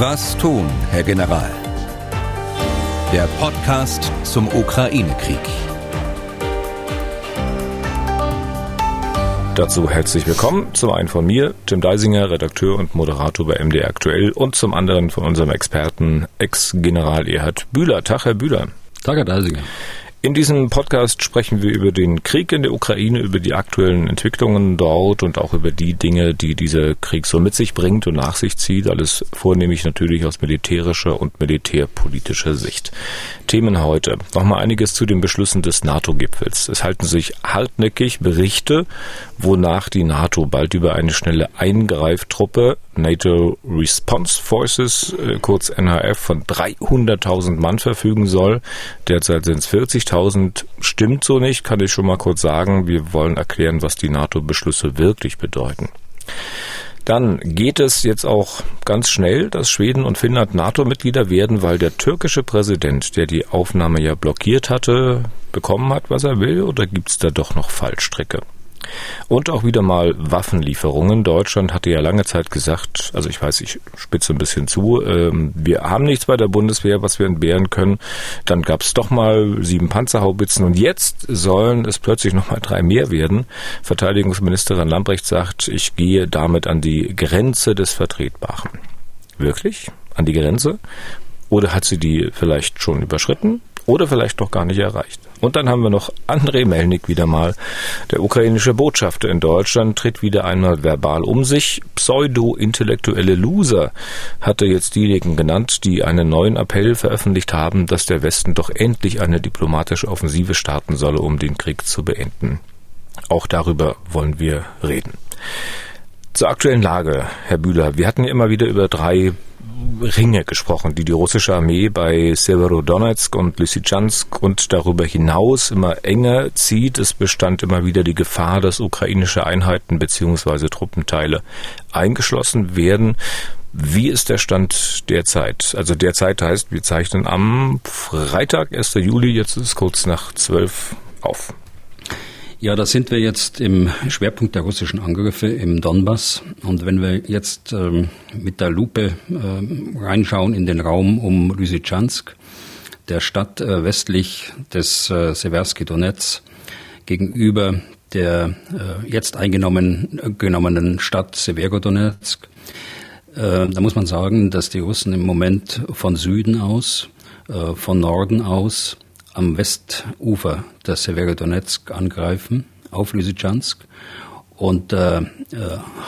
Was tun, Herr General? Der Podcast zum Ukraine-Krieg. Dazu herzlich willkommen. Zum einen von mir, Tim Deisinger, Redakteur und Moderator bei MDR Aktuell und zum anderen von unserem Experten, Ex-General Erhard Bühler. Tag, Herr Bühler. Tag, Herr Deisinger. In diesem Podcast sprechen wir über den Krieg in der Ukraine, über die aktuellen Entwicklungen dort und auch über die Dinge, die dieser Krieg so mit sich bringt und nach sich zieht. Alles vornehmlich natürlich aus militärischer und militärpolitischer Sicht. Themen heute. Nochmal einiges zu den Beschlüssen des NATO-Gipfels. Es halten sich hartnäckig Berichte, wonach die NATO bald über eine schnelle Eingreiftruppe NATO Response Forces, äh, kurz NHF, von 300.000 Mann verfügen soll. Derzeit sind es 40.000. Stimmt so nicht, kann ich schon mal kurz sagen. Wir wollen erklären, was die NATO-Beschlüsse wirklich bedeuten. Dann geht es jetzt auch ganz schnell, dass Schweden und Finnland NATO-Mitglieder werden, weil der türkische Präsident, der die Aufnahme ja blockiert hatte, bekommen hat, was er will, oder gibt es da doch noch Fallstricke? Und auch wieder mal Waffenlieferungen. Deutschland hatte ja lange Zeit gesagt, also ich weiß, ich spitze ein bisschen zu, ähm, wir haben nichts bei der Bundeswehr, was wir entbehren können. Dann gab es doch mal sieben Panzerhaubitzen und jetzt sollen es plötzlich noch mal drei mehr werden. Verteidigungsministerin Lambrecht sagt, ich gehe damit an die Grenze des Vertretbaren. Wirklich? An die Grenze? Oder hat sie die vielleicht schon überschritten? oder vielleicht noch gar nicht erreicht. Und dann haben wir noch Andrei Melnik wieder mal. Der ukrainische Botschafter in Deutschland tritt wieder einmal verbal um sich. Pseudo-intellektuelle Loser hatte jetzt diejenigen genannt, die einen neuen Appell veröffentlicht haben, dass der Westen doch endlich eine diplomatische Offensive starten solle, um den Krieg zu beenden. Auch darüber wollen wir reden. Zur aktuellen Lage, Herr Bühler. Wir hatten ja immer wieder über drei Ringe gesprochen, die die russische Armee bei Severodonetsk und Lysychansk und darüber hinaus immer enger zieht. Es bestand immer wieder die Gefahr, dass ukrainische Einheiten bzw. Truppenteile eingeschlossen werden. Wie ist der Stand derzeit? Also derzeit heißt, wir zeichnen am Freitag, 1. Juli, jetzt ist es kurz nach zwölf auf. Ja, da sind wir jetzt im Schwerpunkt der russischen Angriffe im Donbass. Und wenn wir jetzt ähm, mit der Lupe äh, reinschauen in den Raum um Lysychansk, der Stadt äh, westlich des äh, Seversky Donetsk, gegenüber der äh, jetzt eingenommenen Stadt Severodonetsk, äh, da muss man sagen, dass die Russen im Moment von Süden aus, äh, von Norden aus, am Westufer der Severodonetsk angreifen, auf Lysychansk und äh, äh,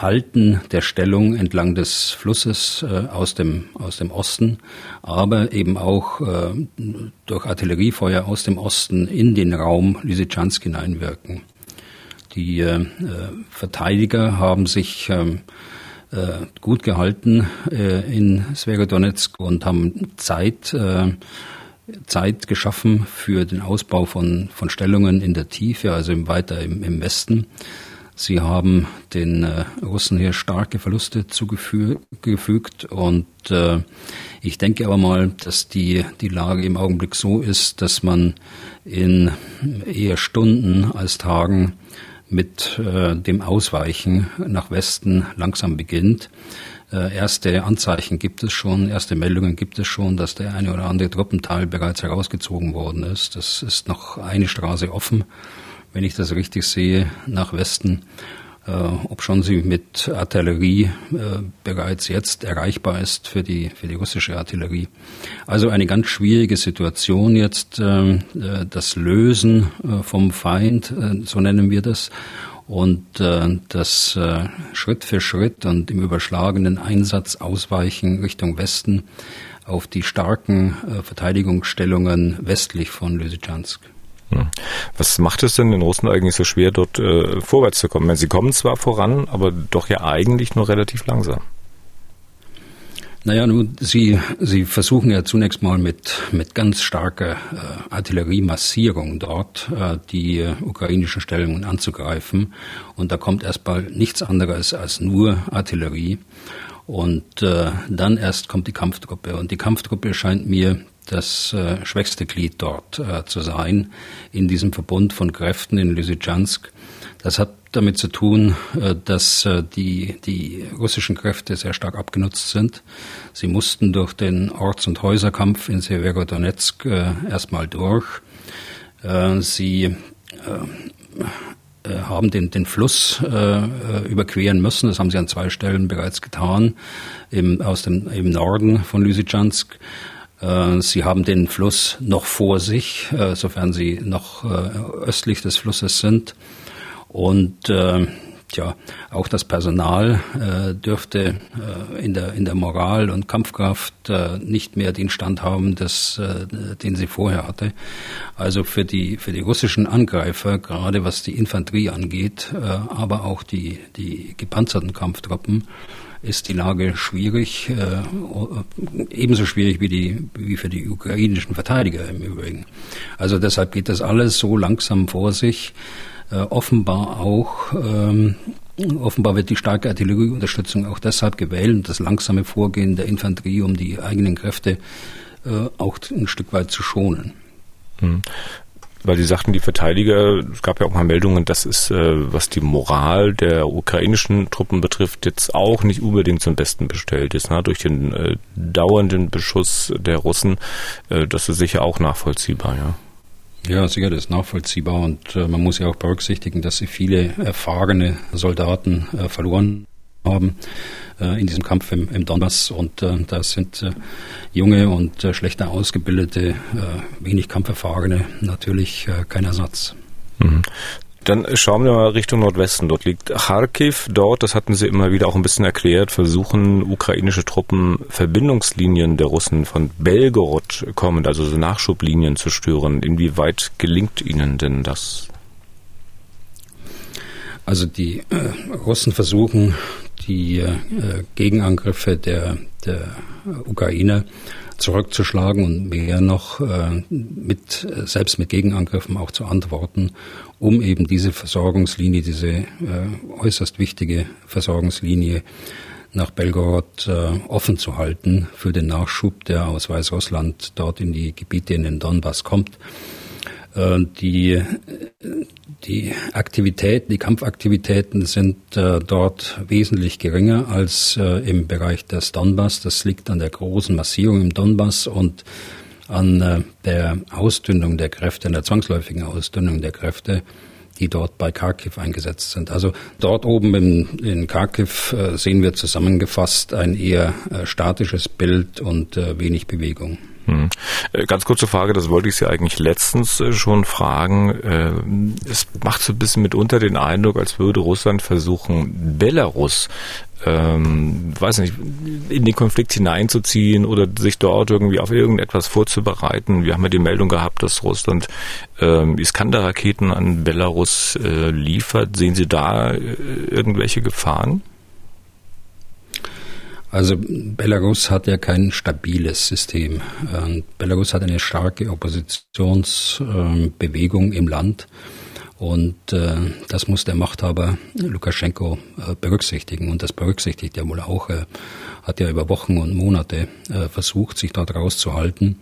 halten der Stellung entlang des Flusses äh, aus, dem, aus dem Osten, aber eben auch äh, durch Artilleriefeuer aus dem Osten in den Raum Lysychansk hineinwirken. Die äh, äh Verteidiger haben sich ähm, äh, gut gehalten äh, in Sverodonetsk und haben Zeit äh, Zeit geschaffen für den Ausbau von, von Stellungen in der Tiefe, also im, weiter im, im Westen. Sie haben den äh, Russen hier starke Verluste zugefügt und äh, ich denke aber mal, dass die, die Lage im Augenblick so ist, dass man in eher Stunden als Tagen mit äh, dem Ausweichen nach Westen langsam beginnt. Äh, erste Anzeichen gibt es schon, erste Meldungen gibt es schon, dass der eine oder andere Truppenteil bereits herausgezogen worden ist. Das ist noch eine Straße offen, wenn ich das richtig sehe, nach Westen. Äh, ob schon sie mit Artillerie äh, bereits jetzt erreichbar ist für die, für die russische Artillerie. Also eine ganz schwierige Situation jetzt, äh, äh das Lösen äh, vom Feind, äh, so nennen wir das, und äh, das äh, Schritt für Schritt und im überschlagenen Einsatz ausweichen Richtung Westen auf die starken äh, Verteidigungsstellungen westlich von Lysychansk. Hm. Was macht es denn den Russen eigentlich so schwer, dort äh, vorwärts zu kommen? Sie kommen zwar voran, aber doch ja eigentlich nur relativ langsam. Naja, nun, Sie, Sie versuchen ja zunächst mal mit, mit ganz starker äh, Artilleriemassierung dort äh, die äh, ukrainischen Stellungen anzugreifen. Und da kommt erstmal nichts anderes als nur Artillerie. Und äh, dann erst kommt die Kampftruppe. Und die Kampftruppe scheint mir das äh, schwächste Glied dort äh, zu sein, in diesem Verbund von Kräften in Lysychansk. Das hat damit zu tun, äh, dass äh, die, die russischen Kräfte sehr stark abgenutzt sind. Sie mussten durch den Orts- und Häuserkampf in Severodonetsk äh, erstmal durch. Sie haben den, den Fluss äh, überqueren müssen. Das haben sie an zwei Stellen bereits getan, im, aus dem, im Norden von Lysychansk. Äh, sie haben den Fluss noch vor sich, äh, sofern sie noch östlich des Flusses sind. Und äh, Tja, auch das Personal äh, dürfte äh, in, der, in der Moral und Kampfkraft äh, nicht mehr den Stand haben, das, äh, den sie vorher hatte. Also für die, für die russischen Angreifer, gerade was die Infanterie angeht, äh, aber auch die, die gepanzerten Kampftruppen, ist die Lage schwierig, äh, ebenso schwierig wie, die, wie für die ukrainischen Verteidiger im Übrigen. Also deshalb geht das alles so langsam vor sich. Äh, offenbar auch, ähm, offenbar wird die starke Artillerieunterstützung auch deshalb gewählt und das langsame Vorgehen der Infanterie, um die eigenen Kräfte äh, auch ein Stück weit zu schonen. Hm weil die sagten, die Verteidiger, es gab ja auch mal Meldungen, dass es, äh, was die Moral der ukrainischen Truppen betrifft, jetzt auch nicht unbedingt zum Besten bestellt ist. Ne? Durch den äh, dauernden Beschuss der Russen, äh, das ist sicher auch nachvollziehbar, ja. Ja, sicher, das ist nachvollziehbar und äh, man muss ja auch berücksichtigen, dass sie viele erfahrene Soldaten äh, verloren haben äh, in diesem Kampf im, im Donbass und da sind junge und schlechter ausgebildete, wenig kampferfahrene natürlich kein Ersatz. Mhm. Dann schauen wir mal Richtung Nordwesten. Dort liegt Kharkiv. Dort, das hatten Sie immer wieder auch ein bisschen erklärt, versuchen ukrainische Truppen Verbindungslinien der Russen von Belgorod kommend, also so Nachschublinien zu stören. Inwieweit gelingt Ihnen denn das? Also die äh, Russen versuchen die äh, Gegenangriffe der, der Ukraine zurückzuschlagen und mehr noch äh, mit, selbst mit Gegenangriffen auch zu antworten, um eben diese Versorgungslinie, diese äh, äußerst wichtige Versorgungslinie nach Belgorod äh, offen zu halten für den Nachschub, der aus Weißrussland dort in die Gebiete in den Donbass kommt. Äh, die, die Aktivitäten, die Kampfaktivitäten sind äh, dort wesentlich geringer als äh, im Bereich des Donbass. Das liegt an der großen Massierung im Donbass und an der Ausdünnung der Kräfte, an der zwangsläufigen Ausdünnung der Kräfte, die dort bei Kharkiv eingesetzt sind. Also dort oben in, in Kharkiv sehen wir zusammengefasst ein eher statisches Bild und wenig Bewegung. Hm. Äh, ganz kurze Frage, das wollte ich Sie eigentlich letztens äh, schon fragen. Äh, es macht so ein bisschen mitunter den Eindruck, als würde Russland versuchen, Belarus ähm, weiß nicht, in den Konflikt hineinzuziehen oder sich dort irgendwie auf irgendetwas vorzubereiten. Wir haben ja die Meldung gehabt, dass Russland ähm, Iskander-Raketen an Belarus äh, liefert. Sehen Sie da äh, irgendwelche Gefahren? Also Belarus hat ja kein stabiles System. Belarus hat eine starke Oppositionsbewegung im Land. Und äh, das muss der Machthaber Lukaschenko äh, berücksichtigen. Und das berücksichtigt er wohl auch. Er hat ja über Wochen und Monate äh, versucht, sich dort rauszuhalten.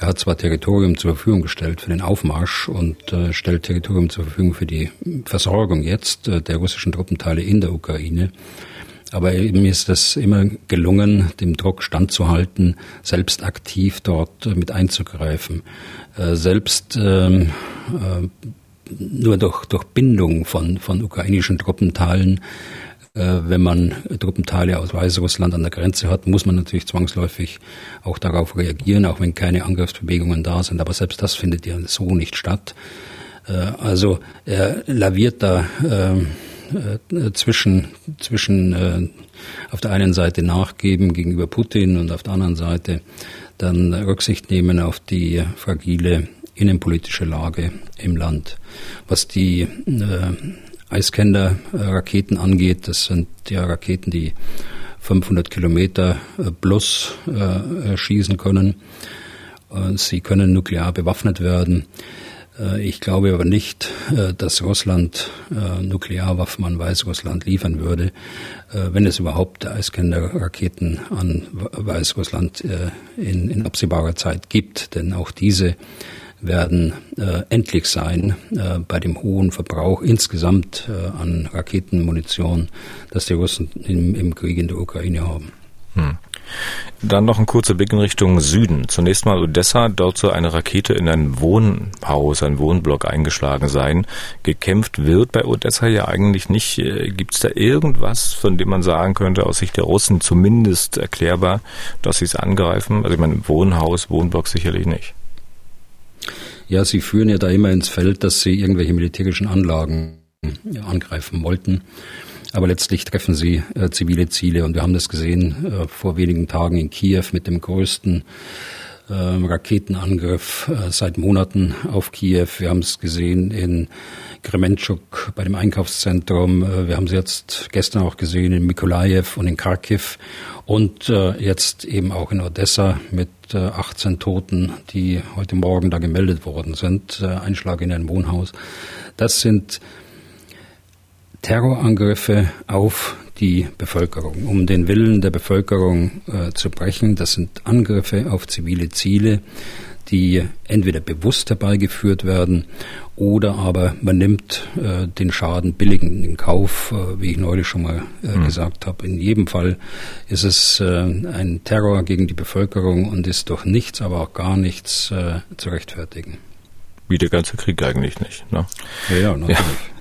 Er hat zwar Territorium zur Verfügung gestellt für den Aufmarsch und äh, stellt Territorium zur Verfügung für die Versorgung jetzt äh, der russischen Truppenteile in der Ukraine. Aber mir ist es immer gelungen, dem Druck standzuhalten, selbst aktiv dort äh, mit einzugreifen. Äh, selbst ähm, äh, nur durch, durch Bindung von, von ukrainischen Truppenteilen wenn man Truppenteile aus Weißrussland an der Grenze hat, muss man natürlich zwangsläufig auch darauf reagieren, auch wenn keine Angriffsbewegungen da sind. Aber selbst das findet ja so nicht statt. Also er laviert da ähm, äh, zwischen, zwischen äh, auf der einen Seite nachgeben gegenüber Putin und auf der anderen Seite dann Rücksicht nehmen auf die fragile innenpolitische Lage im Land. Was die äh, Eiskender-Raketen angeht, das sind ja Raketen, die 500 Kilometer äh, plus äh, schießen können. Sie können nuklear bewaffnet werden. Äh, ich glaube aber nicht, äh, dass Russland äh, Nuklearwaffen an Weißrussland liefern würde, wenn es überhaupt Eiskender-Raketen an Weißrussland in, in absehbarer Zeit gibt. Denn auch diese werden äh, endlich sein äh, bei dem hohen Verbrauch insgesamt äh, an Raketenmunition, das die Russen im, im Krieg in der Ukraine haben. Hm. Dann noch ein kurzer Blick in Richtung Süden. Zunächst mal Odessa, dort soll eine Rakete in ein Wohnhaus, ein Wohnblock eingeschlagen sein. Gekämpft wird bei Odessa ja eigentlich nicht. Äh, Gibt es da irgendwas, von dem man sagen könnte, aus Sicht der Russen zumindest erklärbar, dass sie es angreifen? Also ich meine, Wohnhaus, Wohnblock sicherlich nicht. Ja, sie führen ja da immer ins Feld, dass sie irgendwelche militärischen Anlagen angreifen wollten. Aber letztlich treffen sie äh, zivile Ziele. Und wir haben das gesehen äh, vor wenigen Tagen in Kiew mit dem größten äh, Raketenangriff äh, seit Monaten auf Kiew. Wir haben es gesehen in Krementschuk bei dem Einkaufszentrum. Äh, wir haben es jetzt gestern auch gesehen in Mikolajew und in Kharkiv und äh, jetzt eben auch in Odessa mit 18 Toten, die heute Morgen da gemeldet worden sind. Einschlag in ein Wohnhaus. Das sind Terrorangriffe auf die Bevölkerung, um den Willen der Bevölkerung äh, zu brechen. Das sind Angriffe auf zivile Ziele, die entweder bewusst herbeigeführt werden oder aber man nimmt äh, den Schaden billigend in Kauf, äh, wie ich neulich schon mal äh, mhm. gesagt habe. In jedem Fall ist es äh, ein Terror gegen die Bevölkerung und ist durch nichts, aber auch gar nichts äh, zu rechtfertigen. Wie der ganze Krieg eigentlich nicht. Ne? Ja, ja, natürlich. Ja.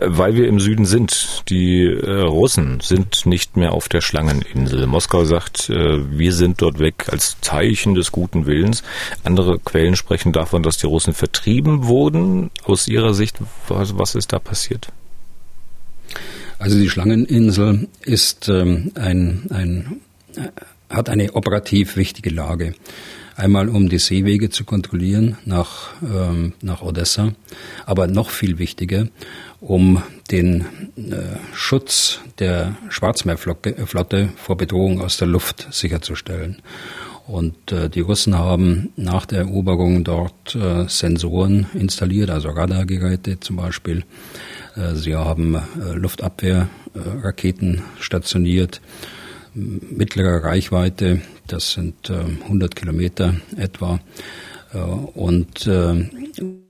Weil wir im Süden sind. Die äh, Russen sind nicht mehr auf der Schlangeninsel. Moskau sagt, äh, wir sind dort weg als Zeichen des guten Willens. Andere Quellen sprechen davon, dass die Russen vertrieben wurden. Aus Ihrer Sicht, was, was ist da passiert? Also die Schlangeninsel ist ähm, ein, ein, äh, hat eine operativ wichtige Lage. Einmal um die Seewege zu kontrollieren nach, ähm, nach Odessa, aber noch viel wichtiger, um den äh, Schutz der Schwarzmeerflotte vor Bedrohung aus der Luft sicherzustellen. Und äh, die Russen haben nach der Eroberung dort äh, Sensoren installiert, also Radargeräte zum Beispiel. Äh, sie haben äh, Luftabwehrraketen stationiert mittlerer Reichweite, das sind 100 äh, Kilometer etwa. Äh, und äh,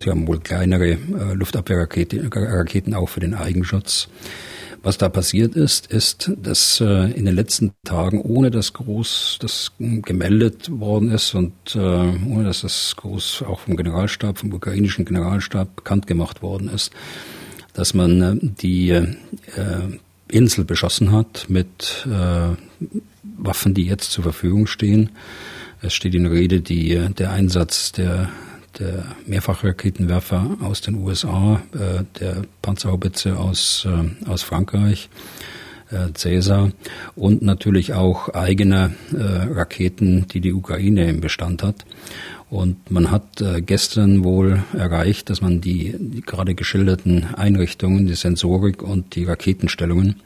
sie haben wohl kleinere Luftabwehrraketen auch für den Eigenschutz. Was da passiert ist, ist, dass in den letzten Tagen, ohne dass groß das gemeldet worden ist und ohne dass das groß auch vom Generalstab, vom ukrainischen Generalstab bekannt gemacht worden ist, dass man die Insel beschossen hat mit äh, Waffen, die jetzt zur Verfügung stehen. Es steht in Rede die, der Einsatz der, der Mehrfachraketenwerfer aus den USA, äh, der Panzerhaubitze aus, äh, aus Frankreich, äh, Cäsar und natürlich auch eigene äh, Raketen, die die Ukraine im Bestand hat. Und man hat äh, gestern wohl erreicht, dass man die, die gerade geschilderten Einrichtungen, die Sensorik und die Raketenstellungen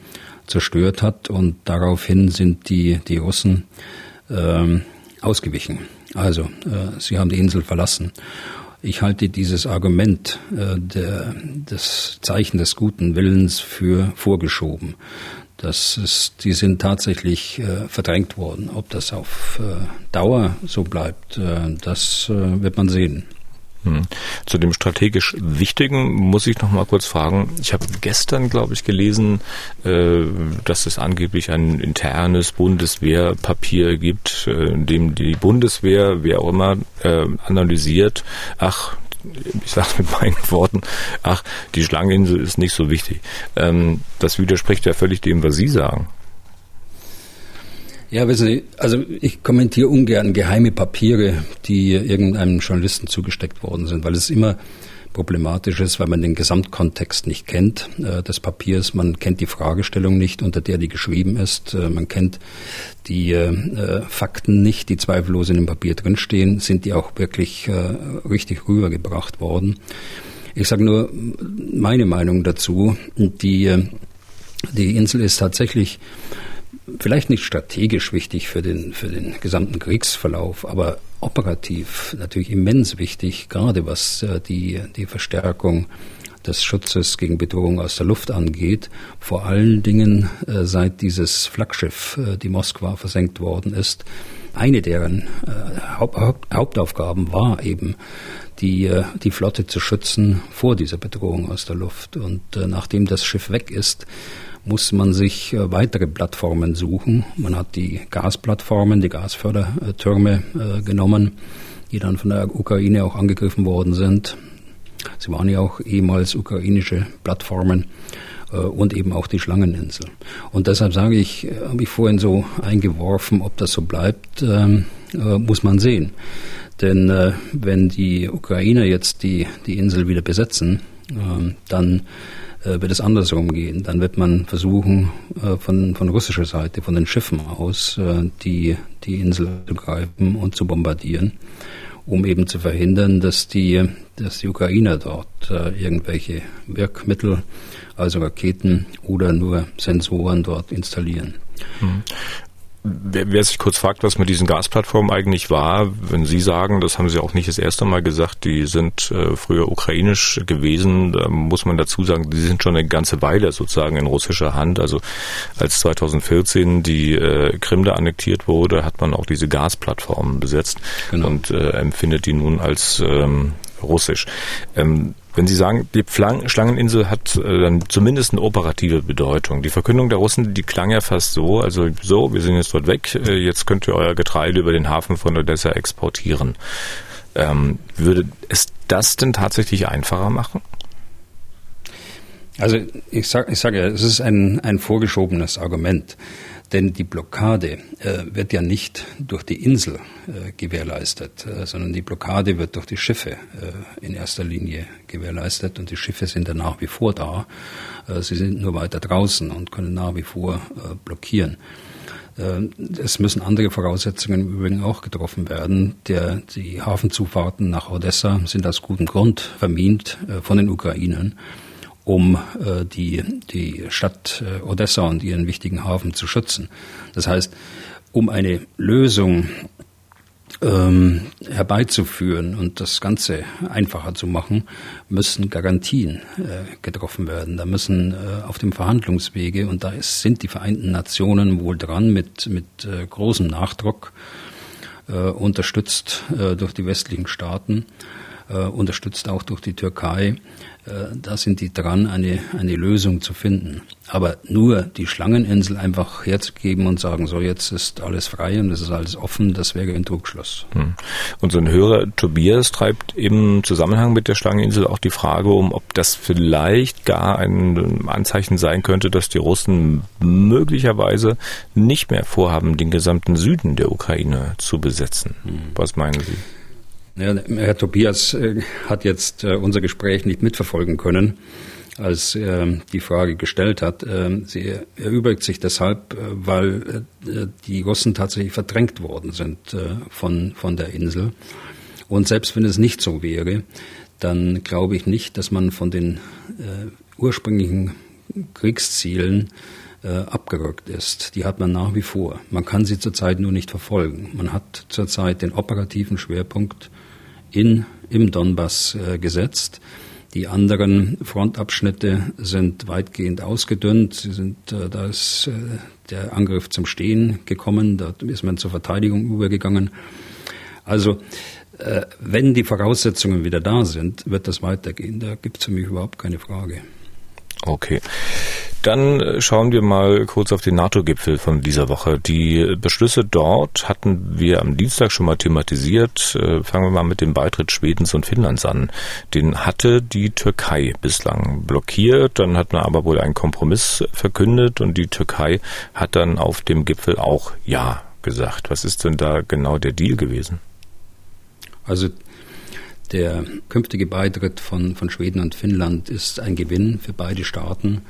zerstört hat. Und daraufhin sind die, die Russen ähm, ausgewichen. Also, äh, sie haben die Insel verlassen. Ich halte dieses Argument äh, der, des Zeichen des guten Willens für vorgeschoben. Das ist, die sind tatsächlich äh, verdrängt worden. Ob das auf äh, Dauer so bleibt, äh, das äh, wird man sehen. Hm. Zu dem strategisch Wichtigen muss ich noch mal kurz fragen. Ich habe gestern, glaube ich, gelesen, äh, dass es angeblich ein internes Bundeswehrpapier gibt, äh, in dem die Bundeswehr, wer auch immer, äh, analysiert, ach, ich sage mit meinen Worten, ach, die Schlangeninsel ist nicht so wichtig. Ähm, das widerspricht ja völlig dem, was Sie sagen. Ja, wissen Sie, also ich kommentiere ungern geheime Papiere, die irgendeinem Journalisten zugesteckt worden sind, weil es immer problematisch ist, weil man den Gesamtkontext nicht kennt äh, des Papiers. Man kennt die Fragestellung nicht, unter der die geschrieben ist. Äh, man kennt die äh, Fakten nicht, die zweifellos in dem Papier drinstehen. Sind die auch wirklich äh, richtig rübergebracht worden? Ich sage nur meine Meinung dazu. Die, äh, die Insel ist tatsächlich vielleicht nicht strategisch wichtig für den, für den gesamten Kriegsverlauf, aber operativ natürlich immens wichtig, gerade was äh, die, die Verstärkung des Schutzes gegen Bedrohung aus der Luft angeht. Vor allen Dingen äh, seit dieses Flaggschiff, äh, die Moskwa, versenkt worden ist. Eine deren Haupt, Haupt, Hauptaufgaben war eben, die, die Flotte zu schützen vor dieser Bedrohung aus der Luft. Und nachdem das Schiff weg ist, muss man sich äh, weitere Plattformen suchen. Man hat die Gasplattformen, die Gasfördertürme äh, genommen, die dann von der Ukraine auch angegriffen worden sind. Sie waren ja auch ehemals ukrainische Plattformen äh, und eben auch die Schlangeninsel. Und deshalb sage ich, habe ich vorhin so eingeworfen, ob das so bleibt, ähm, muss man sehen. Denn wenn die Ukrainer jetzt die, die Insel wieder besetzen, ähm, dann wird es andersrum gehen. Dann wird man versuchen, äh, von, von russischer Seite, von den Schiffen aus, äh, die, die Insel zu greifen und zu bombardieren, um eben zu verhindern, dass die, dass die Ukrainer dort irgendwelche Wirkmittel, also Raketen oder nur Sensoren dort installieren. Wer, wer, sich kurz fragt, was mit diesen Gasplattformen eigentlich war, wenn Sie sagen, das haben Sie auch nicht das erste Mal gesagt, die sind äh, früher ukrainisch gewesen, da muss man dazu sagen, die sind schon eine ganze Weile sozusagen in russischer Hand. Also als 2014 die äh, Krim da annektiert wurde, hat man auch diese Gasplattformen besetzt genau. und äh, empfindet die nun als ähm, russisch. Ähm, wenn Sie sagen, die Schlangeninsel hat äh, dann zumindest eine operative Bedeutung. Die Verkündung der Russen, die klang ja fast so, also so, wir sind jetzt dort weg, äh, jetzt könnt ihr euer Getreide über den Hafen von Odessa exportieren. Ähm, würde es das denn tatsächlich einfacher machen? Also ich sage ich sag ja, es ist ein, ein vorgeschobenes Argument. Denn die Blockade äh, wird ja nicht durch die Insel äh, gewährleistet, äh, sondern die Blockade wird durch die Schiffe äh, in erster Linie gewährleistet und die Schiffe sind ja nach wie vor da. Äh, sie sind nur weiter draußen und können nach wie vor äh, blockieren. Es müssen andere Voraussetzungen im Übrigen auch getroffen werden. Der, die Hafenzufahrten nach Odessa sind aus gutem Grund vermint von den Ukrainern um äh, die, die Stadt äh, Odessa und ihren wichtigen Hafen zu schützen. Das heißt, um eine Lösung ähm, herbeizuführen und das Ganze einfacher zu machen, müssen Garantien äh, getroffen werden. Da müssen äh, auf dem Verhandlungswege, und da ist, sind die Vereinten Nationen wohl dran mit, mit äh, großem Nachdruck, äh, unterstützt äh, durch die westlichen Staaten, unterstützt auch durch die Türkei, äh, da sind die dran, eine, eine Lösung zu finden. Aber nur die Schlangeninsel einfach herzugeben und sagen, so jetzt ist alles frei und es ist alles offen, das wäre ein Trugschluss. Hm. Unser Hörer Tobias treibt im Zusammenhang mit der Schlangeninsel auch die Frage um, ob das vielleicht gar ein Anzeichen sein könnte, dass die Russen möglicherweise nicht mehr vorhaben, den gesamten Süden der Ukraine zu besetzen. Hm. Was meinen Sie? Ja, Herr Tobias äh, hat jetzt äh, unser Gespräch nicht mitverfolgen können, als er die Frage gestellt hat. Ähm, sie erübrigt sich deshalb, äh, weil die Russen tatsächlich verdrängt worden sind von, von der Insel. Und selbst wenn es nicht so wäre, dann glaube ich nicht, dass man von den ursprünglichen Kriegszielen abgerückt ist. Die hat man nach wie vor. Man kann sie zurzeit nur nicht verfolgen. Man hat zurzeit den operativen Schwerpunkt in, im Donbass äh, gesetzt. Die anderen Frontabschnitte sind weitgehend ausgedünnt. Sie sind, äh, da ist äh, der Angriff zum Stehen gekommen. Da ist man zur Verteidigung übergegangen. Also, äh, wenn die Voraussetzungen wieder da sind, wird das weitergehen. Da gibt es für mich überhaupt keine Frage. Okay. Dann äh, schauen wir mal kurz auf den NATO-Gipfel von dieser Woche. Die Beschlüsse dort hatten wir am Dienstag schon mal thematisiert. Äh, fangen wir mal mit dem Beitritt Schwedens und Finnlands an. Den hatte die Türkei bislang blockiert. Dann hat man aber wohl einen Kompromiss verkündet und die Türkei hat dann auf dem Gipfel auch Ja gesagt. Was ist denn da genau der Deal gewesen? Also der künftige Beitritt von, von Schweden und Finnland ist ein Gewinn für beide Staaten,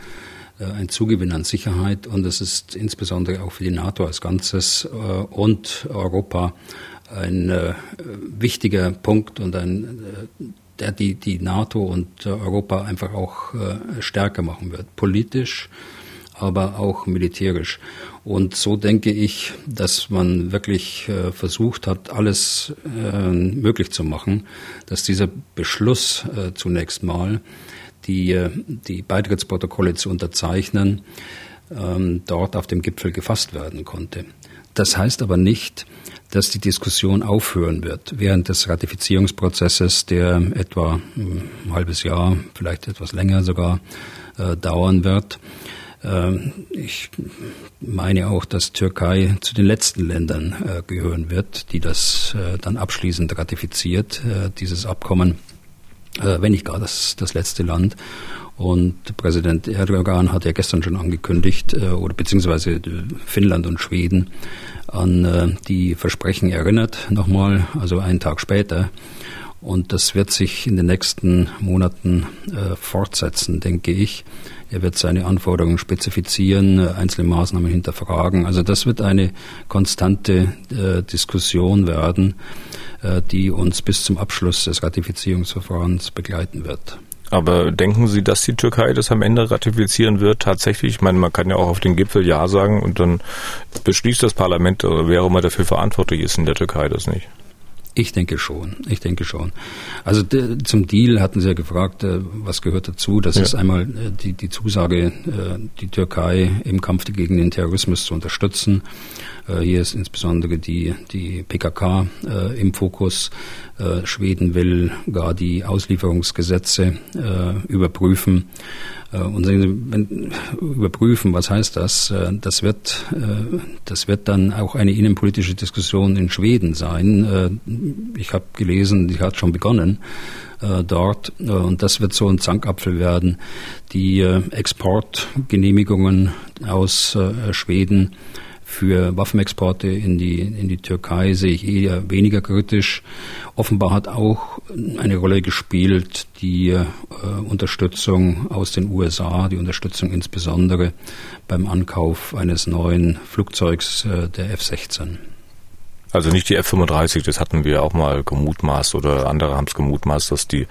äh, ein Zugewinn an Sicherheit und es ist insbesondere auch für die NATO als Ganzes äh, und Europa ein äh, wichtiger Punkt und ein, der die, die NATO und Europa einfach auch stärker machen wird. Politisch, aber auch militärisch. Und so denke ich, dass man wirklich äh, versucht hat, alles äh, möglich zu machen, dass dieser Beschluss äh, zunächst mal, die, die Beitrittsprotokolle zu unterzeichnen, ähm, dort auf dem Gipfel gefasst werden konnte. Das heißt aber nicht, dass die Diskussion aufhören wird während des Ratifizierungsprozesses, der etwa ein halbes Jahr, vielleicht etwas länger sogar äh, dauern wird. Ähm, ich meine auch, dass Türkei zu den letzten Ländern äh, gehören wird, die das äh, dann abschließend ratifiziert, äh, dieses Abkommen, wenn nicht gar das, das letzte Land. Und Präsident Erdogan hat ja gestern schon angekündigt, oder beziehungsweise Finnland und Schweden an die Versprechen erinnert, nochmal, also einen Tag später. Und das wird sich in den nächsten Monaten fortsetzen, denke ich. Er wird seine Anforderungen spezifizieren, äh, einzelne Maßnahmen hinterfragen. Also das wird eine konstante äh, Diskussion werden, äh, die uns bis zum Abschluss des Ratifizierungsverfahrens begleiten wird. Aber denken Sie, dass die Türkei das am Ende ratifizieren wird? Tatsächlich, ich meine, man kann ja auch auf den Gipfel Ja sagen und dann beschließt das Parlament, wer auch immer dafür verantwortlich ist in der Türkei, das nicht. Ich denke schon, ich denke schon. Also de, zum Deal hatten Sie ja gefragt, äh, was gehört dazu. Das ja. ist einmal äh, die, die Zusage, äh, die Türkei im Kampf gegen den Terrorismus zu unterstützen. Äh, hier ist insbesondere die, die PKK äh, im Fokus. Äh, Schweden will gar die Auslieferungsgesetze überprüfen. Und wenn, überprüfen, was heißt das? Das wird, das wird dann auch eine innenpolitische Diskussion in Schweden sein. Ich habe gelesen, die hat schon begonnen dort. Und das wird so ein Zankapfel werden. Die Exportgenehmigungen aus Schweden für Waffenexporte in die, in die Türkei sehe ich eher weniger kritisch. Offenbar hat auch eine Rolle gespielt die äh, Unterstützung aus den USA, die Unterstützung insbesondere beim Ankauf eines neuen Flugzeugs äh, der F-16. Also nicht die F-35, das hatten wir auch mal gemutmaßt oder andere haben es gemutmaßt, dass die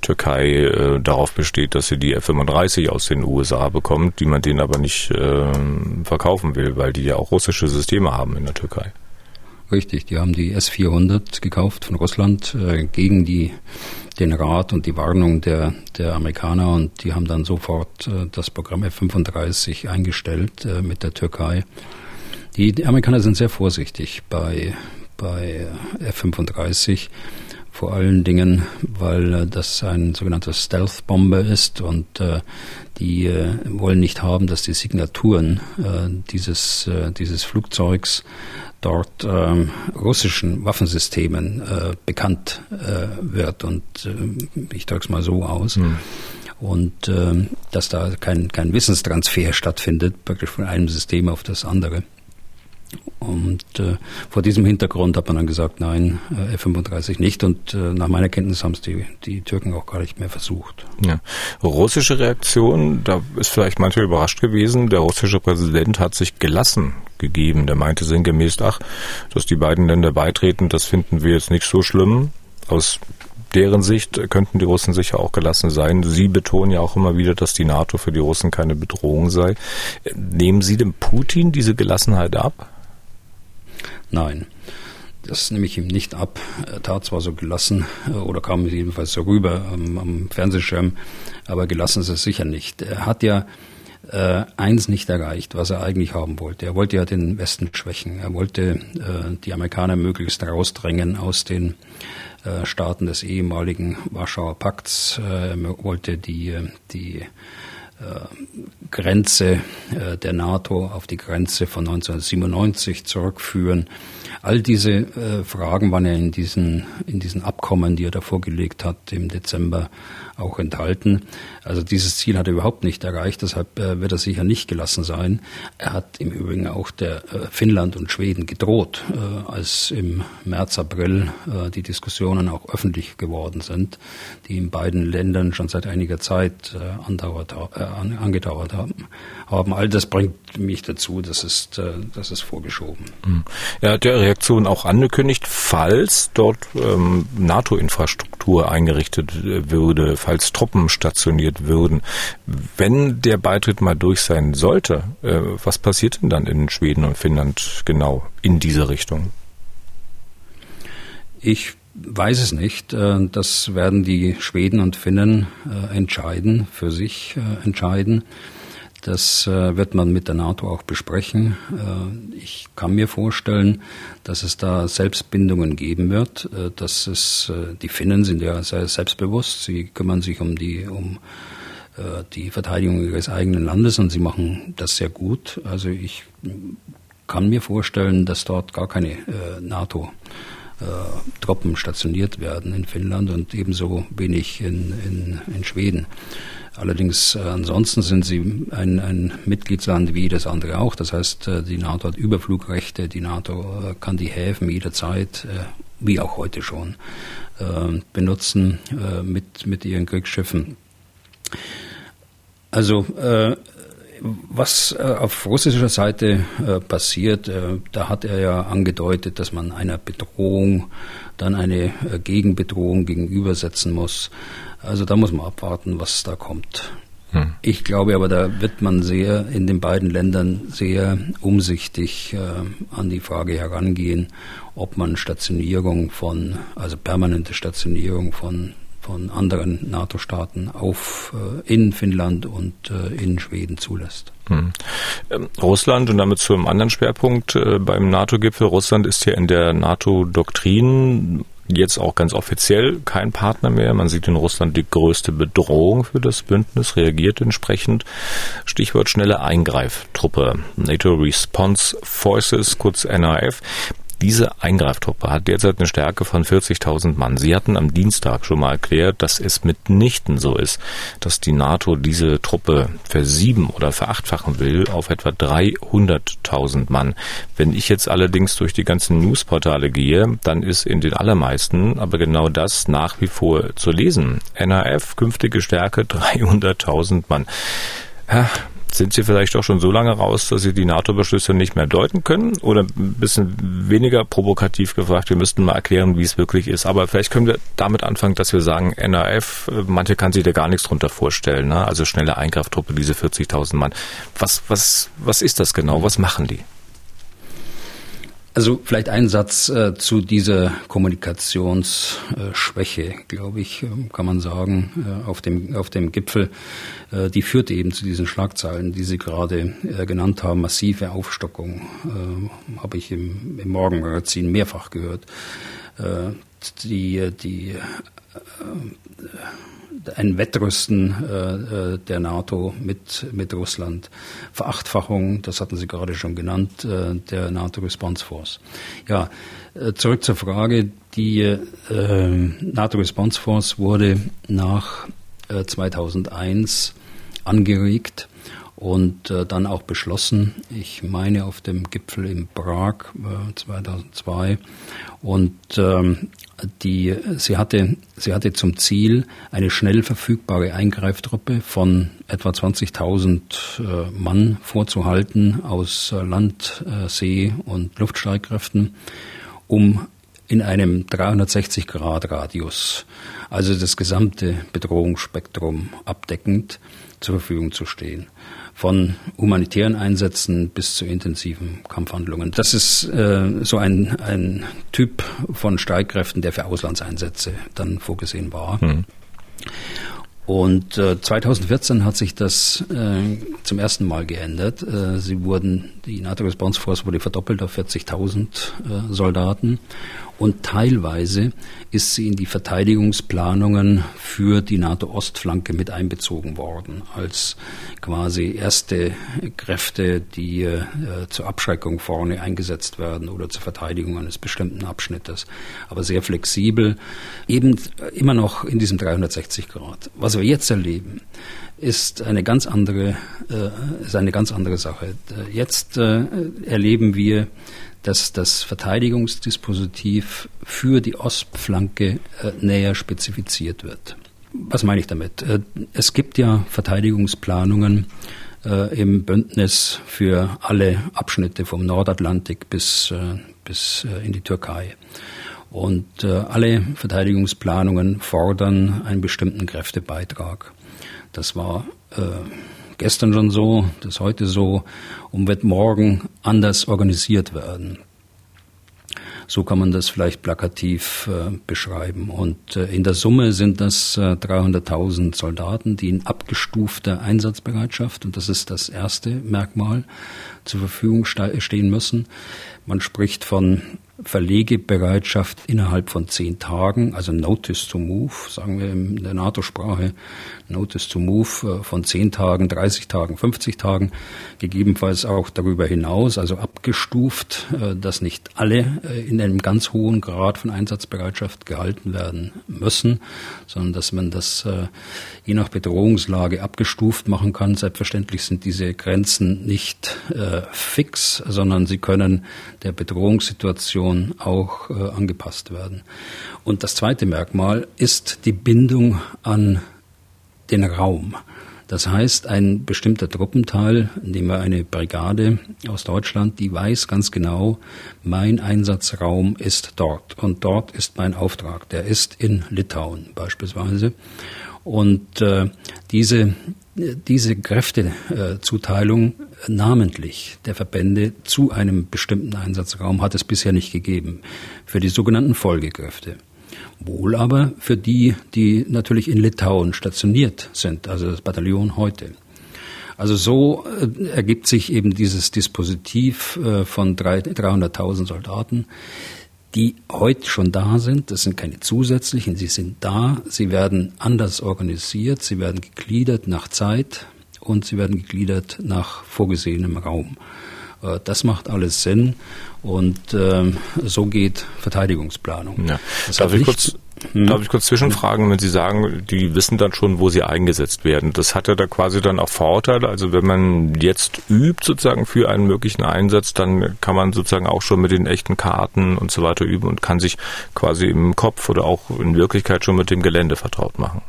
Türkei äh, darauf besteht, dass sie die F-35 aus den USA bekommt, die man denen aber nicht äh, verkaufen will, weil die ja auch russische Systeme haben in der Türkei. Richtig, die haben die S-400 gekauft von Russland äh, gegen die, den Rat und die Warnung der, der Amerikaner und die haben dann sofort äh, das Programm F-35 eingestellt äh, mit der Türkei. Die, die Amerikaner sind sehr vorsichtig bei, bei F-35 vor allen Dingen, weil äh, das ein sogenannter Stealth-Bomber ist und äh, die äh, wollen nicht haben, dass die Signaturen äh, dieses, äh, dieses Flugzeugs dort ähm, russischen Waffensystemen äh, bekannt wird. Und äh, ich drücke es mal so aus. Mhm. Und äh, dass da kein, kein Wissenstransfer stattfindet, praktisch von einem System auf das andere. Und äh, vor diesem Hintergrund hat man dann gesagt, nein, äh, F-35 nicht. Und äh, nach meiner Kenntnis haben es die, die Türken auch gar nicht mehr versucht. Ja. Russische Reaktion, da ist vielleicht manche überrascht gewesen. Der russische Präsident hat sich gelassen gegeben. Der meinte sinngemäß, ach, dass die beiden Länder beitreten, das finden wir jetzt nicht so schlimm. Aus deren Sicht könnten die Russen sicher auch gelassen sein. Sie betonen ja auch immer wieder, dass die NATO für die Russen keine Bedrohung sei. Nehmen Sie dem Putin diese Gelassenheit ab? Nein. Das nehme ich ihm nicht ab. Er tat zwar so gelassen, äh, oder kam jedenfalls so rüber am, am Fernsehschirm, aber gelassen ist er sicher nicht. Er hat ja äh, eins nicht erreicht, was er eigentlich haben wollte. Er wollte ja den Westen schwächen. Er wollte äh, die Amerikaner möglichst rausdrängen aus den äh, Staaten des ehemaligen Warschauer Pakts. Äh, er wollte die, die äh, Grenze äh, der NATO auf die Grenze von 1997 zurückführen. All diese äh, Fragen waren ja in diesen, in diesen Abkommen, die er da vorgelegt hat, im Dezember auch enthalten. Also dieses Ziel hat er überhaupt nicht erreicht, deshalb äh, wird er sicher nicht gelassen sein. Er hat im Übrigen auch der äh, Finnland und Schweden gedroht, äh, als im März, April die Diskussionen auch öffentlich geworden sind, die in beiden Ländern schon seit einiger Zeit andauert, angedauert haben. haben. All das bringt mich dazu, das ist, das ist vorgeschoben. Hm. Er hat ja Reaktion auch angekündigt, falls dort ähm, NATO-Infrastruktur eingerichtet würde falls Truppen stationiert würden. Wenn der Beitritt mal durch sein sollte, äh, was passiert denn dann in Schweden und Finnland genau in diese Richtung? Ich weiß es nicht. Äh, das werden die Schweden und Finnen äh, entscheiden, für sich entscheiden. Das wird man mit der NATO auch besprechen. Ich kann mir vorstellen, dass es da Selbstbindungen geben wird. Dass es, die Finnen sind ja sehr selbstbewusst. Sie kümmern sich um die, um die Verteidigung ihres eigenen Landes und sie machen das sehr gut. Also ich kann mir vorstellen, dass dort gar keine NATO äh, Truppen stationiert werden in Finnland und ebenso wenig in, in, in Schweden. Allerdings äh, ansonsten sind sie ein, ein Mitgliedsland wie das andere auch. Das heißt, äh, die NATO hat Überflugrechte, die NATO äh, kann die Häfen jederzeit, wie auch heute schon, äh, benutzen mit, mit ihren Kriegsschiffen. Also was auf russischer Seite passiert, da hat er ja angedeutet, dass man einer Bedrohung dann eine Gegenbedrohung gegenübersetzen muss. Also da muss man abwarten, was da kommt. Hm. Ich glaube aber, da wird man sehr in den beiden Ländern sehr umsichtig äh, an die Frage herangehen, ob man Stationierung von, also permanente Stationierung von von anderen NATO-Staaten auf äh, in Finnland und äh, in Schweden zulässt. Hm. Ähm, Russland und damit zu einem anderen Schwerpunkt äh, beim NATO-Gipfel. Russland ist ja in der NATO-Doktrin jetzt auch ganz offiziell kein Partner mehr. Man sieht in Russland die größte Bedrohung für das Bündnis, reagiert entsprechend. Stichwort schnelle Eingreiftruppe, NATO Response Forces, kurz NRF. Diese Eingreiftruppe hat derzeit eine Stärke von 40.000 Mann. Sie hatten am Dienstag schon mal erklärt, dass es mitnichten so ist, dass die NATO diese Truppe versieben oder verachtfachen will auf etwa 300.000 Mann. Wenn ich jetzt allerdings durch die ganzen Newsportale gehe, dann ist in den allermeisten aber genau das nach wie vor zu lesen. NAF, künftige Stärke 300.000 Mann. Ja, sind Sie vielleicht auch schon so lange raus, dass Sie die NATO-Beschlüsse nicht mehr deuten können? Oder ein bisschen weniger provokativ gefragt, wir müssten mal erklären, wie es wirklich ist. Aber vielleicht können wir damit anfangen, dass wir sagen, NRF, manche kann sich da gar nichts drunter vorstellen. Ne? Also schnelle Eingreiftruppe, diese 40.000 Mann. Was, was, was ist das genau? Was machen die? Also vielleicht ein Satz äh, zu dieser Kommunikationsschwäche, äh, glaube ich, äh, kann man sagen, äh, auf, dem, auf dem Gipfel. Äh, die führte eben zu diesen Schlagzeilen, die Sie gerade äh, genannt haben. Massive Aufstockung habe ich im, im Morgenmagazin mehrfach gehört. die die ein Wettrüsten äh, äh, der NATO mit, mit Russland, Verachtfachung, das hatten Sie gerade schon genannt, äh, der NATO Response Force. Ja, zurück zur Frage, die NATO Response Force wurde nach 2001 äh, angeregt und äh, dann auch beschlossen, ich meine auf dem Gipfel in Prag äh, 2002 und ähm, die, sie, hatte, sie hatte zum Ziel, eine schnell verfügbare Eingreiftruppe von etwa 20.000 äh, Mann vorzuhalten aus äh, Land, äh, See und Luftstreitkräften, um in einem 360-Grad-Radius, also das gesamte Bedrohungsspektrum abdeckend, zur Verfügung zu stehen von humanitären Einsätzen bis zu intensiven Kampfhandlungen. Das ist äh, so ein, ein Typ von Streitkräften, der für Auslandseinsätze dann vorgesehen war. Mhm. Und äh, 2014 hat sich das äh, zum ersten Mal geändert. Äh, sie wurden, die NATO Response Force wurde verdoppelt auf 40.000 äh, Soldaten und teilweise ist sie in die Verteidigungsplanungen für die NATO-Ostflanke mit einbezogen worden, als quasi erste Kräfte, die äh, zur Abschreckung vorne eingesetzt werden oder zur Verteidigung eines bestimmten Abschnittes, aber sehr flexibel, eben immer noch in diesem 360 Grad. Was wir jetzt erleben, ist eine ganz andere, äh, ist eine ganz andere Sache. Jetzt äh, erleben wir dass das Verteidigungsdispositiv für die Ostflanke äh, näher spezifiziert wird. Was meine ich damit? Äh, es gibt ja Verteidigungsplanungen äh, im Bündnis für alle Abschnitte vom Nordatlantik bis, bis in die Türkei. Und alle Verteidigungsplanungen fordern einen bestimmten Kräftebeitrag. Das war gestern schon so, das heute so und wird morgen anders organisiert werden. So kann man das vielleicht plakativ äh, beschreiben. Und äh, in der Summe sind das äh, 300.000 Soldaten, die in abgestufter Einsatzbereitschaft, und das ist das erste Merkmal, zur Verfügung stehen müssen. Man spricht von Verlegebereitschaft innerhalb von zehn Tagen, also Notice to Move, sagen wir in der NATO-Sprache, Notice to Move äh, von zehn Tagen, 30 Tagen, 50 Tagen, gegebenenfalls auch darüber hinaus, also abgestuft, äh, dass nicht alle äh, in einem ganz hohen Grad von Einsatzbereitschaft gehalten werden müssen, sondern dass man das je nach Bedrohungslage abgestuft machen kann. Selbstverständlich sind diese Grenzen nicht fix, sondern sie können der Bedrohungssituation auch angepasst werden. Und das zweite Merkmal ist die Bindung an den Raum. Das heißt, ein bestimmter Truppenteil, nehmen wir eine Brigade aus Deutschland, die weiß ganz genau, mein Einsatzraum ist dort und dort ist mein Auftrag. Der ist in Litauen beispielsweise. Und äh, diese, diese Kräftezuteilung äh, namentlich der Verbände zu einem bestimmten Einsatzraum hat es bisher nicht gegeben. Für die sogenannten Folgekräfte. Wohl aber für die, die natürlich in Litauen stationiert sind, also das Bataillon heute. Also so äh, ergibt sich eben dieses Dispositiv äh, von 300.000 Soldaten, die heute schon da sind. Das sind keine zusätzlichen, sie sind da. Sie werden anders organisiert, sie werden gegliedert nach Zeit und sie werden gegliedert nach vorgesehenem Raum. Äh, das macht alles Sinn und ähm, so geht Verteidigungsplanung. Ja. Darf, ich kurz, hm? darf ich kurz zwischenfragen, wenn Sie sagen, die wissen dann schon, wo sie eingesetzt werden. Das hat ja da quasi dann auch Vorteile. Also wenn man jetzt übt sozusagen für einen möglichen Einsatz, dann kann man sozusagen auch schon mit den echten Karten und so weiter üben und kann sich quasi im Kopf oder auch in Wirklichkeit schon mit dem Gelände vertraut machen.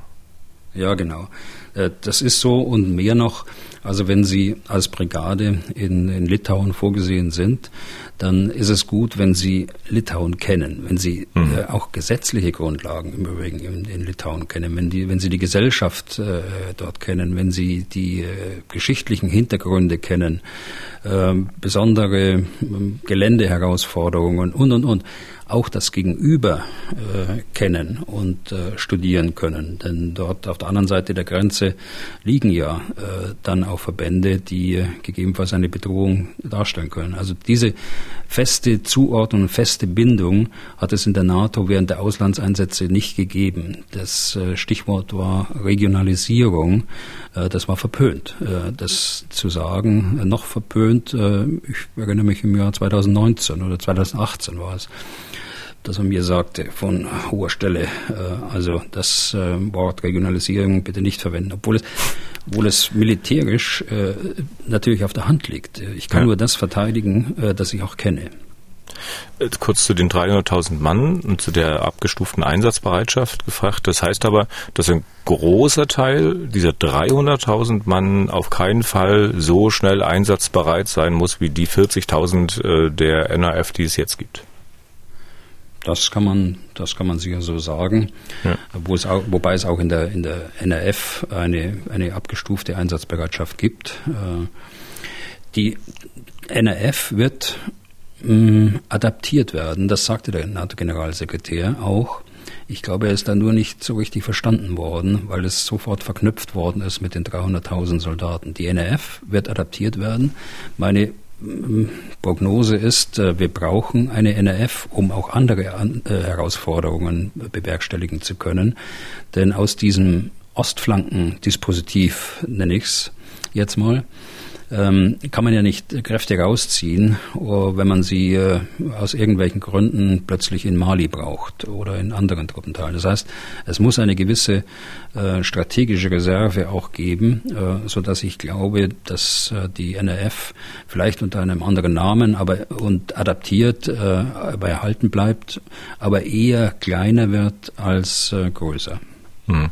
Ja, genau. Äh, das ist so und mehr noch. Also wenn Sie als Brigade in, in Litauen vorgesehen sind, dann ist es gut, wenn Sie Litauen kennen, wenn Sie mhm. äh, auch gesetzliche Grundlagen im Übrigen in, in, Litauen kennen, wenn, die, wenn Sie die Gesellschaft äh, dort kennen, wenn Sie die äh, geschichtlichen Hintergründe kennen, ähm, besondere ähm, Geländeherausforderungen und, und, und auch das Gegenüber äh, kennen und äh, studieren können. Denn dort auf der anderen Seite der Grenze liegen ja äh, dann auch Verbände, die äh, gegebenenfalls eine Bedrohung darstellen können. Also diese feste Zuordnung, feste Bindung hat es in der NATO während der Auslandseinsätze nicht gegeben. Das äh, Stichwort war Regionalisierung. Äh, das war verpönt. das zu sagen, noch verpönt, ich erinnere mich im Jahr 2019 oder 2018 war es dass er mir sagte von hoher Stelle, äh, also das äh, Wort Regionalisierung bitte nicht verwenden, obwohl es, obwohl es militärisch äh, natürlich auf der Hand liegt. Ich kann ja. nur das verteidigen, das ich auch kenne. Kurz zu den 300.000 Mann und zu der abgestuften Einsatzbereitschaft gefragt. Das heißt aber, dass ein großer Teil dieser 300.000 Mann auf keinen Fall so schnell einsatzbereit sein muss wie die 40.000 der NAF, die es jetzt gibt. Das kann man, das kann man sicher so sagen. Ja. Wo es auch, wobei es auch in der, in der NRF eine, eine abgestufte Einsatzbereitschaft gibt. Äh, die NRF wird mh, mm, adaptiert werden. Das sagte der NATO-Generalsekretär auch. Ich glaube, er ist da nur nicht so richtig verstanden worden, weil es sofort verknüpft worden ist mit den 300.000 Soldaten. Die NRF wird adaptiert werden. Meine Prognose ist, äh, wir brauchen eine NRF, um auch andere äh, Herausforderungen bewerkstelligen zu können. Denn aus diesem Ostflankendispositiv, nenne ich es jetzt mal, ähm, kann man ja nicht Kräfte rausziehen, wenn man sie äh, aus irgendwelchen Gründen plötzlich in Mali braucht oder in anderen Truppenteilen. Das heißt, es muss eine gewisse äh, strategische Reserve auch geben, äh, so dass ich glaube, dass äh, die NRF vielleicht unter einem anderen Namen, aber und adaptiert, äh, aber erhalten bleibt, aber eher kleiner wird als äh, größer. Hm.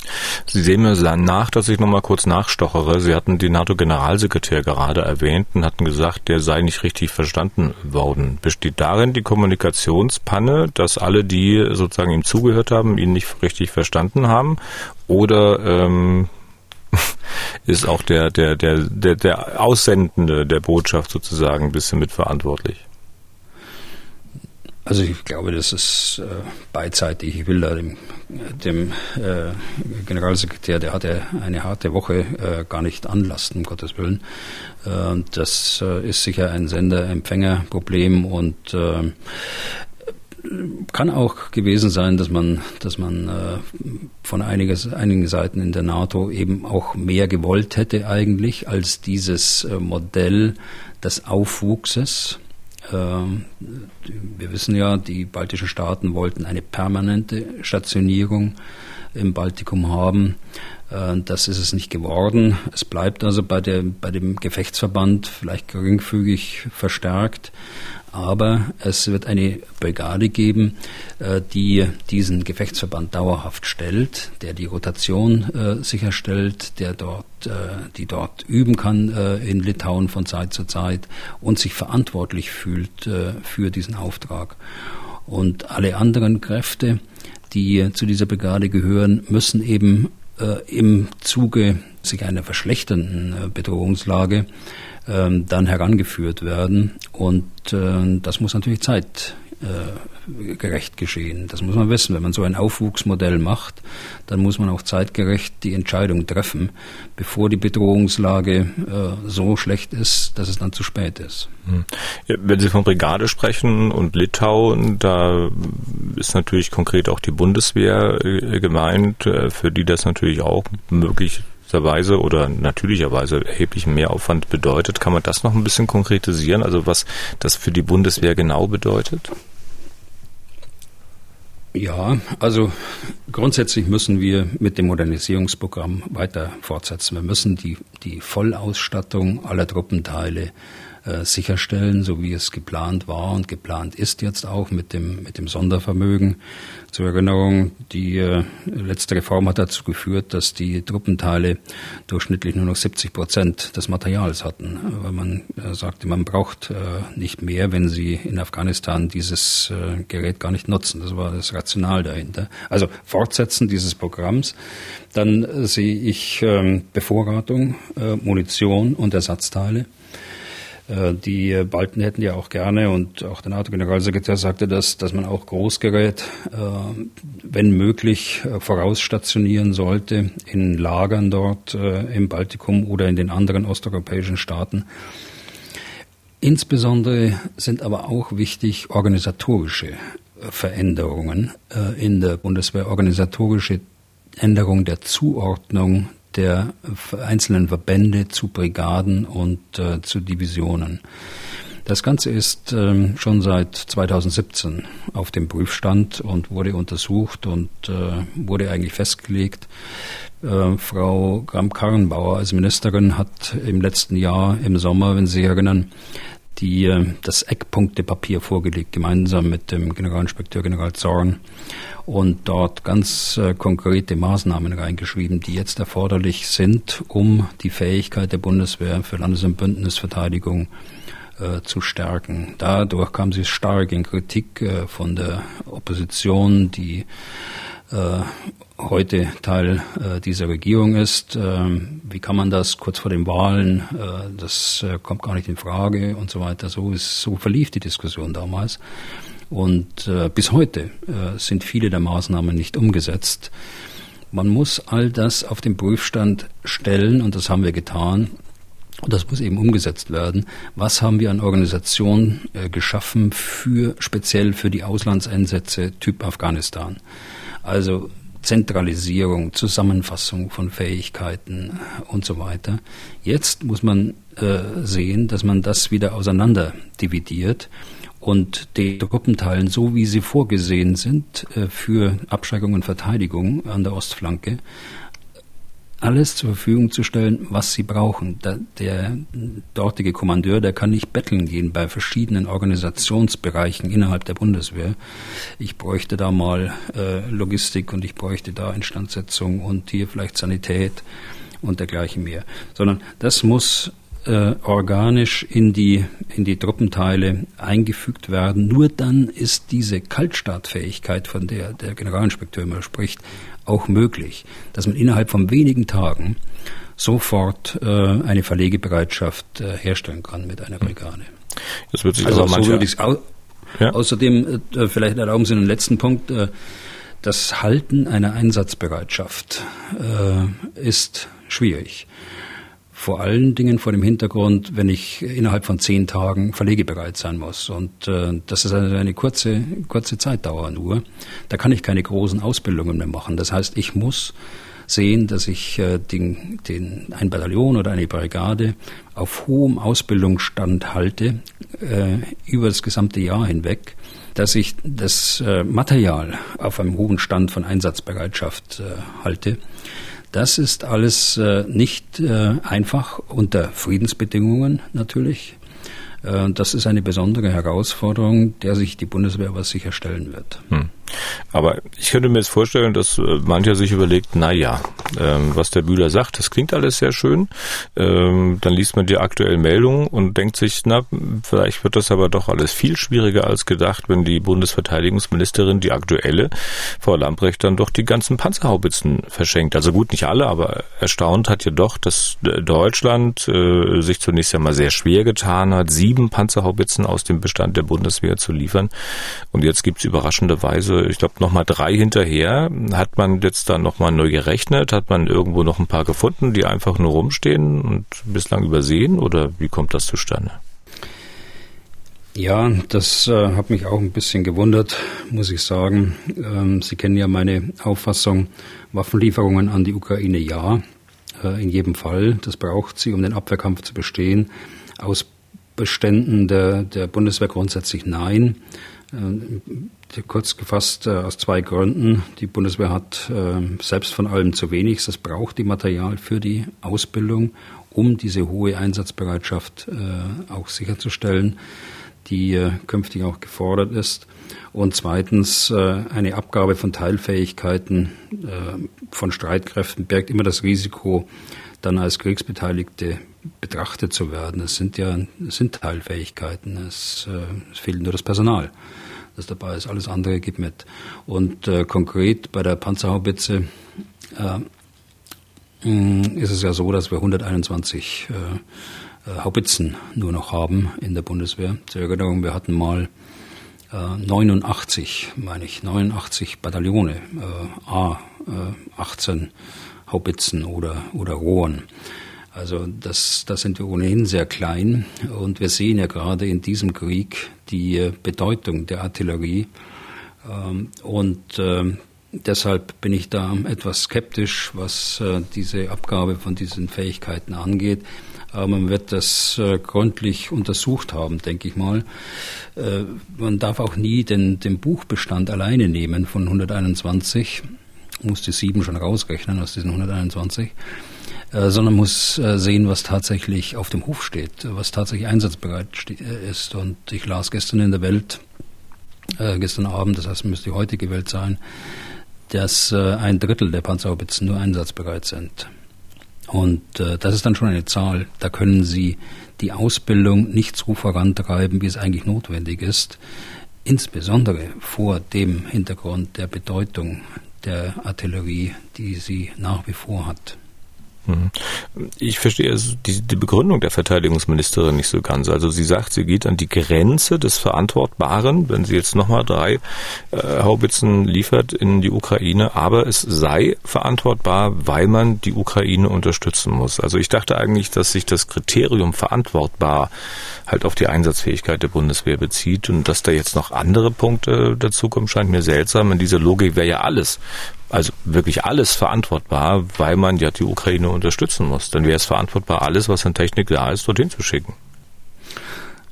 Sie sehen mir nach, dass ich nochmal kurz nachstochere. Sie hatten den NATO-Generalsekretär gerade erwähnt und hatten gesagt, der sei nicht richtig verstanden worden. Besteht darin die Kommunikationspanne, dass alle, die sozusagen ihm zugehört haben, ihn nicht richtig verstanden haben? Oder ähm, ist auch der, der, der, der, der Aussendende der Botschaft sozusagen ein bisschen mitverantwortlich? Also ich glaube, das ist äh, beidseitig. Ich will da dem, dem äh, Generalsekretär, der hatte eine harte Woche, äh, gar nicht anlasten, um Gottes Willen. Äh, das äh, ist sicher ein Sender-Empfänger-Problem und äh, kann auch gewesen sein, dass man, dass man äh, von einiges, einigen Seiten in der NATO eben auch mehr gewollt hätte eigentlich als dieses Modell des Aufwuchses wir wissen ja, die baltischen Staaten wollten eine permanente Stationierung im Baltikum haben. Äh, das ist es nicht geworden. Es bleibt also bei, der, bei dem Gefechtsverband vielleicht geringfügig verstärkt aber es wird eine Brigade geben, äh, die diesen Gefechtsverband dauerhaft stellt, der die Rotation äh, sicherstellt, der dort, äh, die dort üben kann in Litauen von Zeit zu Zeit und sich verantwortlich fühlt für diesen Auftrag. Und alle anderen Kräfte, die zu dieser Brigade gehören, müssen eben im Zuge sich einer verschlechternden Bedrohungslage ähm, dann herangeführt werden. Und äh, das muss natürlich zeitgerecht äh, geschehen. Das muss man wissen. Wenn man so ein Aufwuchsmodell macht, dann muss man auch zeitgerecht die Entscheidung treffen, bevor die Bedrohungslage äh, so schlecht ist, dass es dann zu spät ist. Hm. Wenn Sie von Brigade sprechen und Litauen, da ist natürlich konkret auch die Bundeswehr äh, gemeint, äh, für die das natürlich auch möglich Weise oder natürlicherweise erheblichen Mehraufwand bedeutet. Kann man das noch ein bisschen konkretisieren, also was das für die Bundeswehr genau bedeutet? Ja, also grundsätzlich müssen wir mit dem Modernisierungsprogramm weiter fortsetzen. Wir müssen die, die Vollausstattung aller Truppenteile äh, sicherstellen, so wie es geplant war und geplant ist jetzt auch mit dem, mit dem Sondervermögen. Zur Erinnerung, die äh, letzte Reform hat dazu geführt, dass die Truppenteile durchschnittlich nur noch 70 Prozent des Materials hatten, weil man äh, sagte, man braucht äh, nicht mehr, wenn sie in Afghanistan dieses äh, Gerät gar nicht nutzen. Das war das Rational dahinter. Also Fortsetzen dieses Programms. Dann äh, sehe ich ähm, Bevorratung, Munition und Ersatzteile. Äh, die Balten hätten ja auch gerne, und auch der NATO-Generalsekretär sagte das, dass man auch Großgerät, äh, wenn möglich, äh, vorausstationieren sollte in Lagern dort im Baltikum oder in den anderen osteuropäischen Staaten. Insbesondere sind aber auch wichtig organisatorische Veränderungen in der Bundeswehr, organisatorische Änderung der Zuordnung der einzelnen Verbände zu Brigaden und äh, zu Divisionen. Das Ganze ist ähm, schon seit 2017 auf dem Prüfstand und wurde untersucht und äh, wurde eigentlich festgelegt. Äh, Frau Gramm-Karrenbauer als Ministerin hat im letzten Jahr im Sommer, wenn Sie sich erinnern, die, äh, das Eckpunktepapier vorgelegt, gemeinsam mit dem Generalinspekteur General Zorn und dort ganz äh, konkrete Maßnahmen reingeschrieben, die jetzt erforderlich sind, um die Fähigkeit der Bundeswehr für Landes- und Bündnisverteidigung äh, zu stärken. Dadurch kam sie stark in Kritik von der Opposition, die äh, heute Teil äh, dieser Regierung ist. Ähm, wie kann man das kurz vor den Wahlen? Äh, das äh, kommt gar nicht in Frage und so weiter. So ist, so verlief die Diskussion damals. Und äh, bis heute äh, sind viele der Maßnahmen nicht umgesetzt. Man muss all das auf den Prüfstand stellen und das haben wir getan. Und das muss eben umgesetzt werden. Was haben wir an Organisationen äh, geschaffen für speziell für die Auslandseinsätze Typ Afghanistan? Also Zentralisierung, Zusammenfassung von Fähigkeiten und so weiter. Jetzt muss man äh, sehen, dass man das wieder auseinander dividiert und die Truppenteilen, so wie sie vorgesehen sind äh, für Abschreckung und Verteidigung an der Ostflanke, alles zur Verfügung zu stellen, was sie brauchen. Der, der dortige Kommandeur, der kann nicht betteln gehen bei verschiedenen Organisationsbereichen innerhalb der Bundeswehr. Ich bräuchte da mal äh, Logistik und ich bräuchte da Instandsetzung und hier vielleicht Sanität und dergleichen mehr. Sondern das muss äh, organisch in die, in die Truppenteile eingefügt werden. Nur dann ist diese Kaltstartfähigkeit, von der der Generalinspekteur immer spricht, auch möglich, dass man innerhalb von wenigen Tagen sofort äh, eine Verlegebereitschaft äh, herstellen kann mit einer Brigade. Das wird sich also aber so würde au ja. Außerdem, äh, vielleicht erlauben Sie einen letzten Punkt, äh, das Halten einer Einsatzbereitschaft äh, ist schwierig. Vor allen Dingen vor dem Hintergrund, wenn ich innerhalb von zehn Tagen verlegebereit sein muss. Und äh, das ist eine, kurze, kurze Zeitdauer nur. Da kann ich keine großen Ausbildungen mehr machen. Das heißt, ich muss sehen, dass ich äh, den, den, ein Bataillon oder eine Brigade auf hohem Ausbildungsstand halte, äh, über das gesamte Jahr hinweg, dass ich das äh, Material auf einem hohen Stand von Einsatzbereitschaft äh, halte das ist alles äh, nicht äh, einfach unter Friedensbedingungen natürlich. Äh, das ist eine besondere Herausforderung, der sich die Bundeswehr aber sicher stellen wird. Hm. Aber ich könnte mir jetzt vorstellen, dass äh, mancher sich überlegt, na ja, ähm, was der Bühler sagt, das klingt alles sehr schön. Ähm, dann liest man die aktuellen Meldungen und denkt sich, na, vielleicht wird das aber doch alles viel schwieriger als gedacht, wenn die Bundesverteidigungsministerin, die aktuelle, Frau Lamprecht, dann doch die ganzen Panzerhaubitzen verschenkt. Also gut, nicht alle, aber erstaunt hat ja doch, dass äh, Deutschland äh, sich zunächst einmal sehr schwer getan hat, sieben Panzerhaubitzen aus dem Bestand der Bundeswehr zu liefern. Und jetzt gibt's überraschenderweise ich glaube, nochmal drei hinterher. Hat man jetzt dann nochmal neu gerechnet? Hat man irgendwo noch ein paar gefunden, die einfach nur rumstehen und bislang übersehen? Oder wie kommt das zustande? Ja, das äh, hat mich auch ein bisschen gewundert, muss ich sagen. Ähm, Sie kennen ja meine Auffassung, Waffenlieferungen an die Ukraine ja, äh, in jedem Fall. Das braucht sie, um den Abwehrkampf zu bestehen. Aus Beständen der, der Bundeswehr grundsätzlich nein. Äh, kurz gefasst äh, aus zwei Gründen. Die Bundeswehr hat äh, selbst von allem zu wenig. Das braucht die Material für die Ausbildung, um diese hohe Einsatzbereitschaft auch sicherzustellen, die künftig auch gefordert ist. Und zweitens, eine Abgabe von Teilfähigkeiten von Streitkräften birgt immer das Risiko, dann als Kriegsbeteiligte betrachtet zu werden. Es sind ja es sind Teilfähigkeiten, es, es fehlt nur das Personal das dabei ist. Alles andere geht mit. Und äh, konkret bei der Panzerhaubitze äh, mm, ist es ja so, dass wir 121 äh, äh, Haubitzen nur noch haben in der Bundeswehr. Zur Erinnerung, wir hatten mal 89, äh, meine ich, 89 Bataillone, äh, A, 18 Haubitzen oder, oder Rohren. Also das, das sind wir ohnehin sehr klein und wir sehen ja gerade in diesem Krieg die Bedeutung der Artillerie ähm, und ähm, deshalb bin ich da etwas skeptisch, was äh, diese Abgabe von diesen Fähigkeiten angeht. Aber man wird das äh, gründlich untersucht haben, denke ich mal. Äh, man darf auch nie den, den Buchbestand alleine nehmen von 121. Ich musste sieben schon rausrechnen aus diesen 121. Äh, sondern muss äh, sehen, was tatsächlich auf dem Hof steht, was tatsächlich einsatzbereit äh, ist. Und ich las gestern in der Welt, gestern Abend, das heißt, müsste die heutige Welt sein, dass ein Drittel der Panzerhaubitzen nur einsatzbereit sind. Und das ist dann schon eine Zahl. Da können Sie die Ausbildung nicht so vorantreiben, wie es eigentlich notwendig ist. Insbesondere vor dem Hintergrund der Bedeutung der Artillerie, die sie nach wie vor hat. Ich verstehe also die, die, Begründung der Verteidigungsministerin nicht so ganz. Also sie sagt, sie geht an die Grenze des Verantwortbaren, wenn sie jetzt nochmal drei äh, Haubitzen liefert in die Ukraine, aber es sei verantwortbar, weil man die Ukraine unterstützen muss. Also ich dachte eigentlich, dass sich das Kriterium verantwortbar halt auf die Einsatzfähigkeit der Bundeswehr bezieht und dass da jetzt noch andere Punkte dazukommen, scheint mir seltsam. In dieser Logik wäre ja alles also wirklich alles verantwortbar, weil man ja die Ukraine unterstützen muss. Dann wäre es verantwortbar, alles, was an Technik da ist, dorthin zu schicken.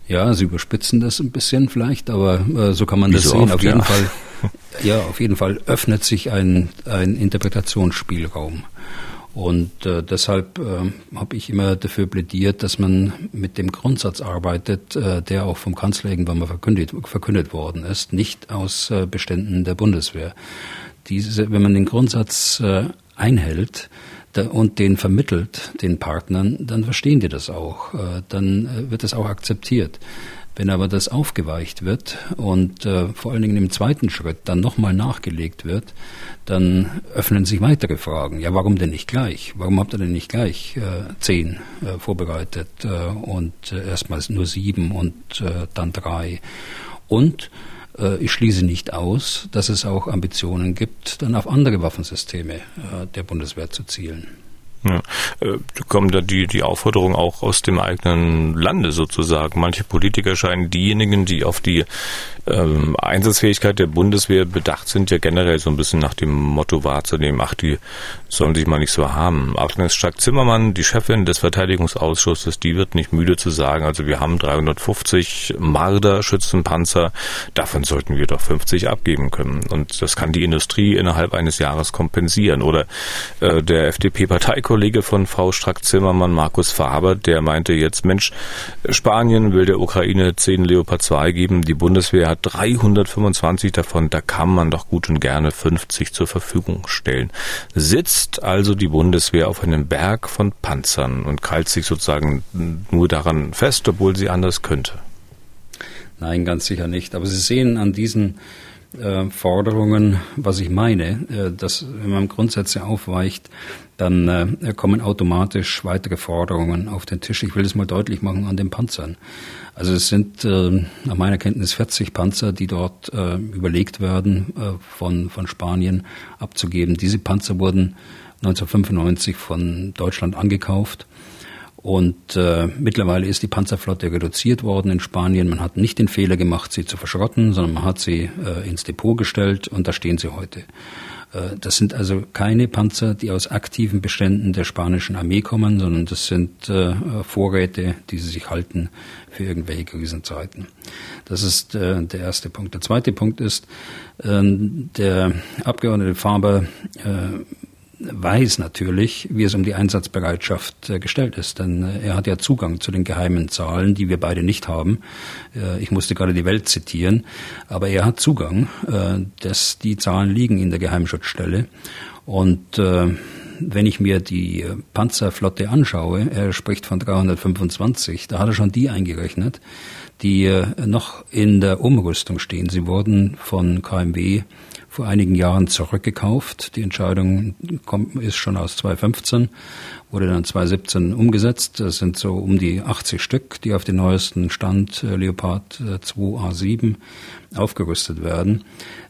Ja, Sie überspitzen das ein bisschen vielleicht, aber äh, so kann man Wie das so sehen. Oft, auf jeden ja. Fall, ja, auf jeden Fall öffnet sich ein, ein Interpretationsspielraum. Und äh, deshalb äh, habe ich immer dafür plädiert, dass man mit dem Grundsatz arbeitet, äh, der auch vom Kanzler irgendwann mal verkündet, verkündet worden ist, nicht aus äh, Beständen der Bundeswehr. Diese, wenn man den Grundsatz äh, einhält, und den vermittelt, den Partnern, dann verstehen die das auch. Äh, dann äh, wird das auch akzeptiert. Wenn aber das aufgeweicht wird und äh, vor allen Dingen im zweiten Schritt dann nochmal nachgelegt wird, dann öffnen sich weitere Fragen. Ja, warum denn nicht gleich? Warum habt ihr denn nicht gleich äh, zehn äh, vorbereitet äh, und äh, erstmals nur sieben und dann drei? Und ich schließe nicht aus, dass es auch Ambitionen gibt, dann auf andere Waffensysteme der Bundeswehr zu zielen. Ja. Äh, kommt da die, die Aufforderung auch aus dem eigenen Lande sozusagen. Manche Politiker scheinen diejenigen, die auf die ähm, Einsatzfähigkeit der Bundeswehr bedacht sind, ja generell so ein bisschen nach dem Motto wahrzunehmen, ach, die sollen sich mal nicht so haben. Agnes Strack-Zimmermann, die Chefin des Verteidigungsausschusses, die wird nicht müde zu sagen, also wir haben 350 Marder-Schützenpanzer, davon sollten wir doch 50 abgeben können. Und das kann die Industrie innerhalb eines Jahres kompensieren. Oder äh, der FDP-Parteikollege Kollege von Frau Strack-Zimmermann, Markus Faber, der meinte jetzt, Mensch, Spanien will der Ukraine 10 Leopard 2 geben, die Bundeswehr hat 325 davon, da kann man doch gut und gerne 50 zur Verfügung stellen. Sitzt also die Bundeswehr auf einem Berg von Panzern und kalt sich sozusagen nur daran fest, obwohl sie anders könnte? Nein, ganz sicher nicht. Aber Sie sehen an diesen äh, Forderungen, was ich meine, äh, dass wenn man Grundsätze aufweicht, dann äh, kommen automatisch weitere Forderungen auf den Tisch. Ich will das mal deutlich machen an den Panzern. Also es sind äh, nach meiner Kenntnis 40 Panzer, die dort äh, überlegt werden, äh, von, von Spanien abzugeben. Diese Panzer wurden 1995 von Deutschland angekauft und äh, mittlerweile ist die Panzerflotte reduziert worden in Spanien. Man hat nicht den Fehler gemacht, sie zu verschrotten, sondern man hat sie äh, ins Depot gestellt und da stehen sie heute. Äh, das sind also keine Panzer, die aus aktiven Beständen der spanischen Armee kommen, sondern das sind äh, Vorräte, die sie sich halten für irgendwelche Krisenzeiten. Das ist äh, der erste Punkt. Der zweite Punkt ist, äh, der Abgeordnete Faber äh, weiß natürlich, wie es um die Einsatzbereitschaft äh, gestellt ist. Denn äh, er hat ja Zugang zu den geheimen Zahlen, die wir beide nicht haben. Äh, ich musste gerade die Welt zitieren, aber er hat Zugang. dass die Zahlen liegen in der Geheimschutzstelle. Und wenn ich mir die Panzerflotte anschaue, er spricht von 325, da hat er schon die eingerechnet, die noch in der Umrüstung stehen. Sie wurden von KMW vor einigen Jahren zurückgekauft. Die Entscheidung kommt, ist schon aus 2015, wurde dann 2017 umgesetzt. Das sind so um die 80 Stück, die auf den neuesten Stand äh, Leopard 2A7 äh, aufgerüstet werden.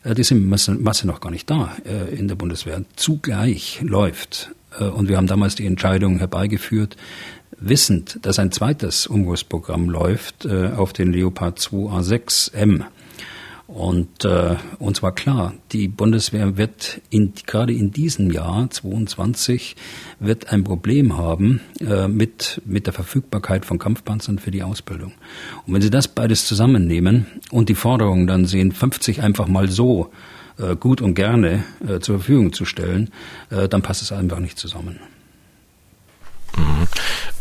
Äh, die sind Masse, Masse noch gar nicht da in der Bundeswehr. Zugleich läuft, und wir haben damals die Entscheidung herbeigeführt, wissend, dass ein zweites Umrüstprogramm läuft auf den Leopard 2A6M und äh, uns war klar, die Bundeswehr wird in, gerade in diesem Jahr 22 wird ein Problem haben äh, mit, mit der Verfügbarkeit von Kampfpanzern für die Ausbildung. Und wenn Sie das beides zusammennehmen und die Forderungen dann sehen, 50 einfach mal so äh, gut und gerne äh, zur Verfügung zu stellen, äh, dann passt es einfach nicht zusammen. Mhm.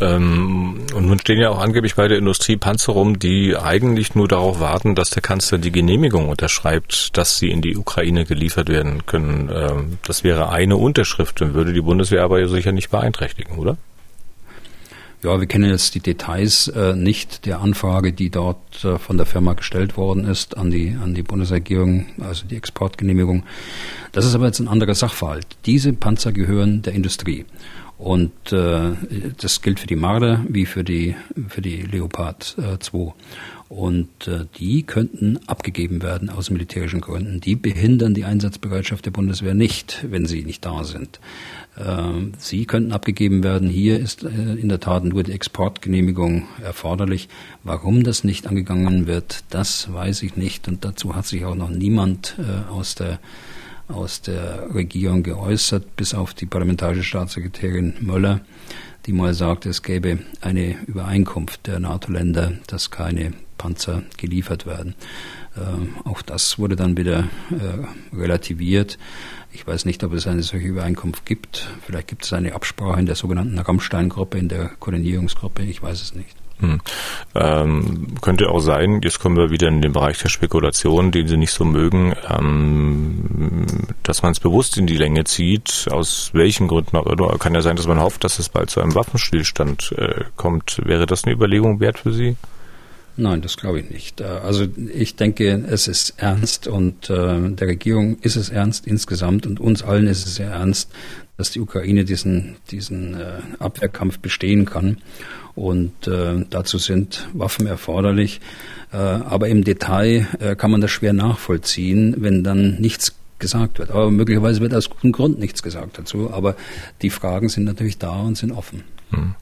Ähm, und nun stehen ja auch angeblich bei der Industrie Panzer rum, die eigentlich nur darauf warten, dass der Kanzler die Genehmigung unterschreibt, dass sie in die Ukraine geliefert werden können. Ähm, das wäre eine Unterschrift und würde die Bundeswehr aber sicher nicht beeinträchtigen, oder? Ja, wir kennen jetzt die Details äh, nicht der Anfrage, die dort äh, von der Firma gestellt worden ist an die, an die Bundesregierung, also die Exportgenehmigung. Das ist aber jetzt ein anderer Sachverhalt. Diese Panzer gehören der Industrie. Und äh, das gilt für die Marder wie für die, für die Leopard äh, 2. Und äh, die könnten abgegeben werden aus militärischen Gründen. Die behindern die Einsatzbereitschaft der Bundeswehr nicht, wenn sie nicht da sind. Äh, sie könnten abgegeben werden. Hier ist äh, in der Tat nur die Exportgenehmigung erforderlich. Warum das nicht angegangen wird, das weiß ich nicht. Und dazu hat sich auch noch niemand äh, aus der aus der Regierung geäußert, bis auf die parlamentarische Staatssekretärin Möller, die mal sagte, es gäbe eine Übereinkunft der NATO-Länder, dass keine Panzer geliefert werden. Äh, auch das wurde dann wieder äh, relativiert. Ich weiß nicht, ob es eine solche Übereinkunft gibt. Vielleicht gibt es eine Absprache in der sogenannten Rammstein-Gruppe, in der Koordinierungsgruppe. Ich weiß es nicht. Hm. Ähm, könnte auch sein, jetzt kommen wir wieder in den Bereich der Spekulation, den Sie nicht so mögen, ähm, dass man es bewusst in die Länge zieht, aus welchen Gründen auch immer. Kann ja sein, dass man hofft, dass es bald zu einem Waffenstillstand äh, kommt. Wäre das eine Überlegung wert für Sie? Nein, das glaube ich nicht. Äh, also ich denke, es ist ernst und äh, der Regierung ist es ernst insgesamt und uns allen ist es sehr ernst, dass die Ukraine diesen, diesen äh, Abwehrkampf bestehen kann. Und dazu sind Waffen erforderlich. Aber im Detail kann man das schwer nachvollziehen, wenn dann nichts gesagt wird. Aber möglicherweise wird aus gutem Grund nichts gesagt dazu. Aber die Fragen sind natürlich da und sind offen. Hm.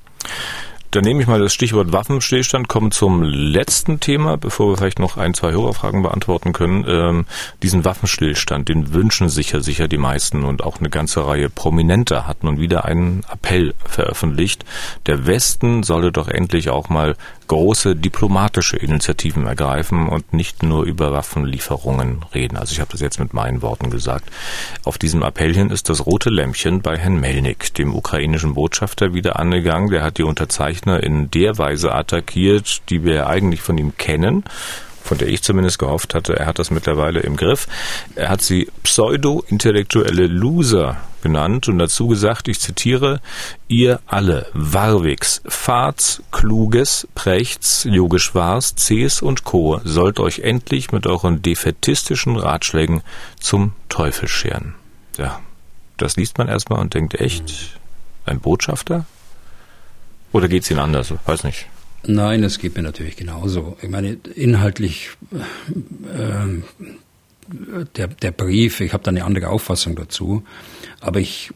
Dann nehme ich mal das Stichwort Waffenstillstand, kommen zum letzten Thema, bevor wir vielleicht noch ein, zwei Hörerfragen beantworten können. Ähm, diesen Waffenstillstand, den wünschen sich ja sicher die meisten und auch eine ganze Reihe Prominenter hat nun wieder einen Appell veröffentlicht. Der Westen solle doch endlich auch mal große diplomatische Initiativen ergreifen und nicht nur über Waffenlieferungen reden. Also ich habe das jetzt mit meinen Worten gesagt. Auf diesem Appellchen ist das rote Lämpchen bei Herrn Melnik, dem ukrainischen Botschafter, wieder angegangen. Der hat die Unterzeichner in der Weise attackiert, die wir eigentlich von ihm kennen von der ich zumindest gehofft hatte, er hat das mittlerweile im Griff. Er hat sie pseudo-intellektuelle Loser genannt und dazu gesagt, ich zitiere, ihr alle Warwigs, Fahrts, Kluges, Prechts, Yogeshwars, Cs und Co. sollt euch endlich mit euren defetistischen Ratschlägen zum Teufel scheren. Ja, das liest man erstmal und denkt, echt? Ein Botschafter? Oder geht's Ihnen anders? Weiß nicht. Nein, es geht mir natürlich genauso. Ich meine, inhaltlich äh, der, der Brief, ich habe da eine andere Auffassung dazu, aber ich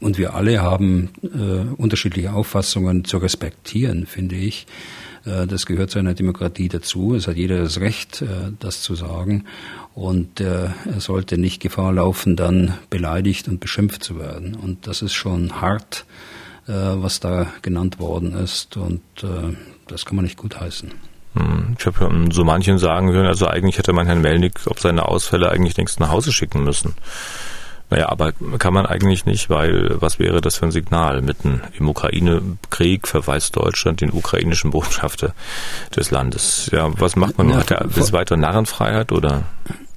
und wir alle haben äh, unterschiedliche Auffassungen zu respektieren, finde ich. Äh, das gehört zu einer Demokratie dazu. Es hat jeder das Recht, äh, das zu sagen. Und äh, er sollte nicht Gefahr laufen, dann beleidigt und beschimpft zu werden. Und das ist schon hart, was da genannt worden ist. Und äh, das kann man nicht gutheißen. Hm, ich habe so manchen sagen hören, also eigentlich hätte man Herrn Melnik ob seine Ausfälle eigentlich längst nach Hause schicken müssen. Naja, aber kann man eigentlich nicht, weil was wäre das für ein Signal? Mitten im Ukraine-Krieg verweist Deutschland den ukrainischen Botschafter des Landes. Ja, was macht man? Hat er bis weiter Narrenfreiheit oder?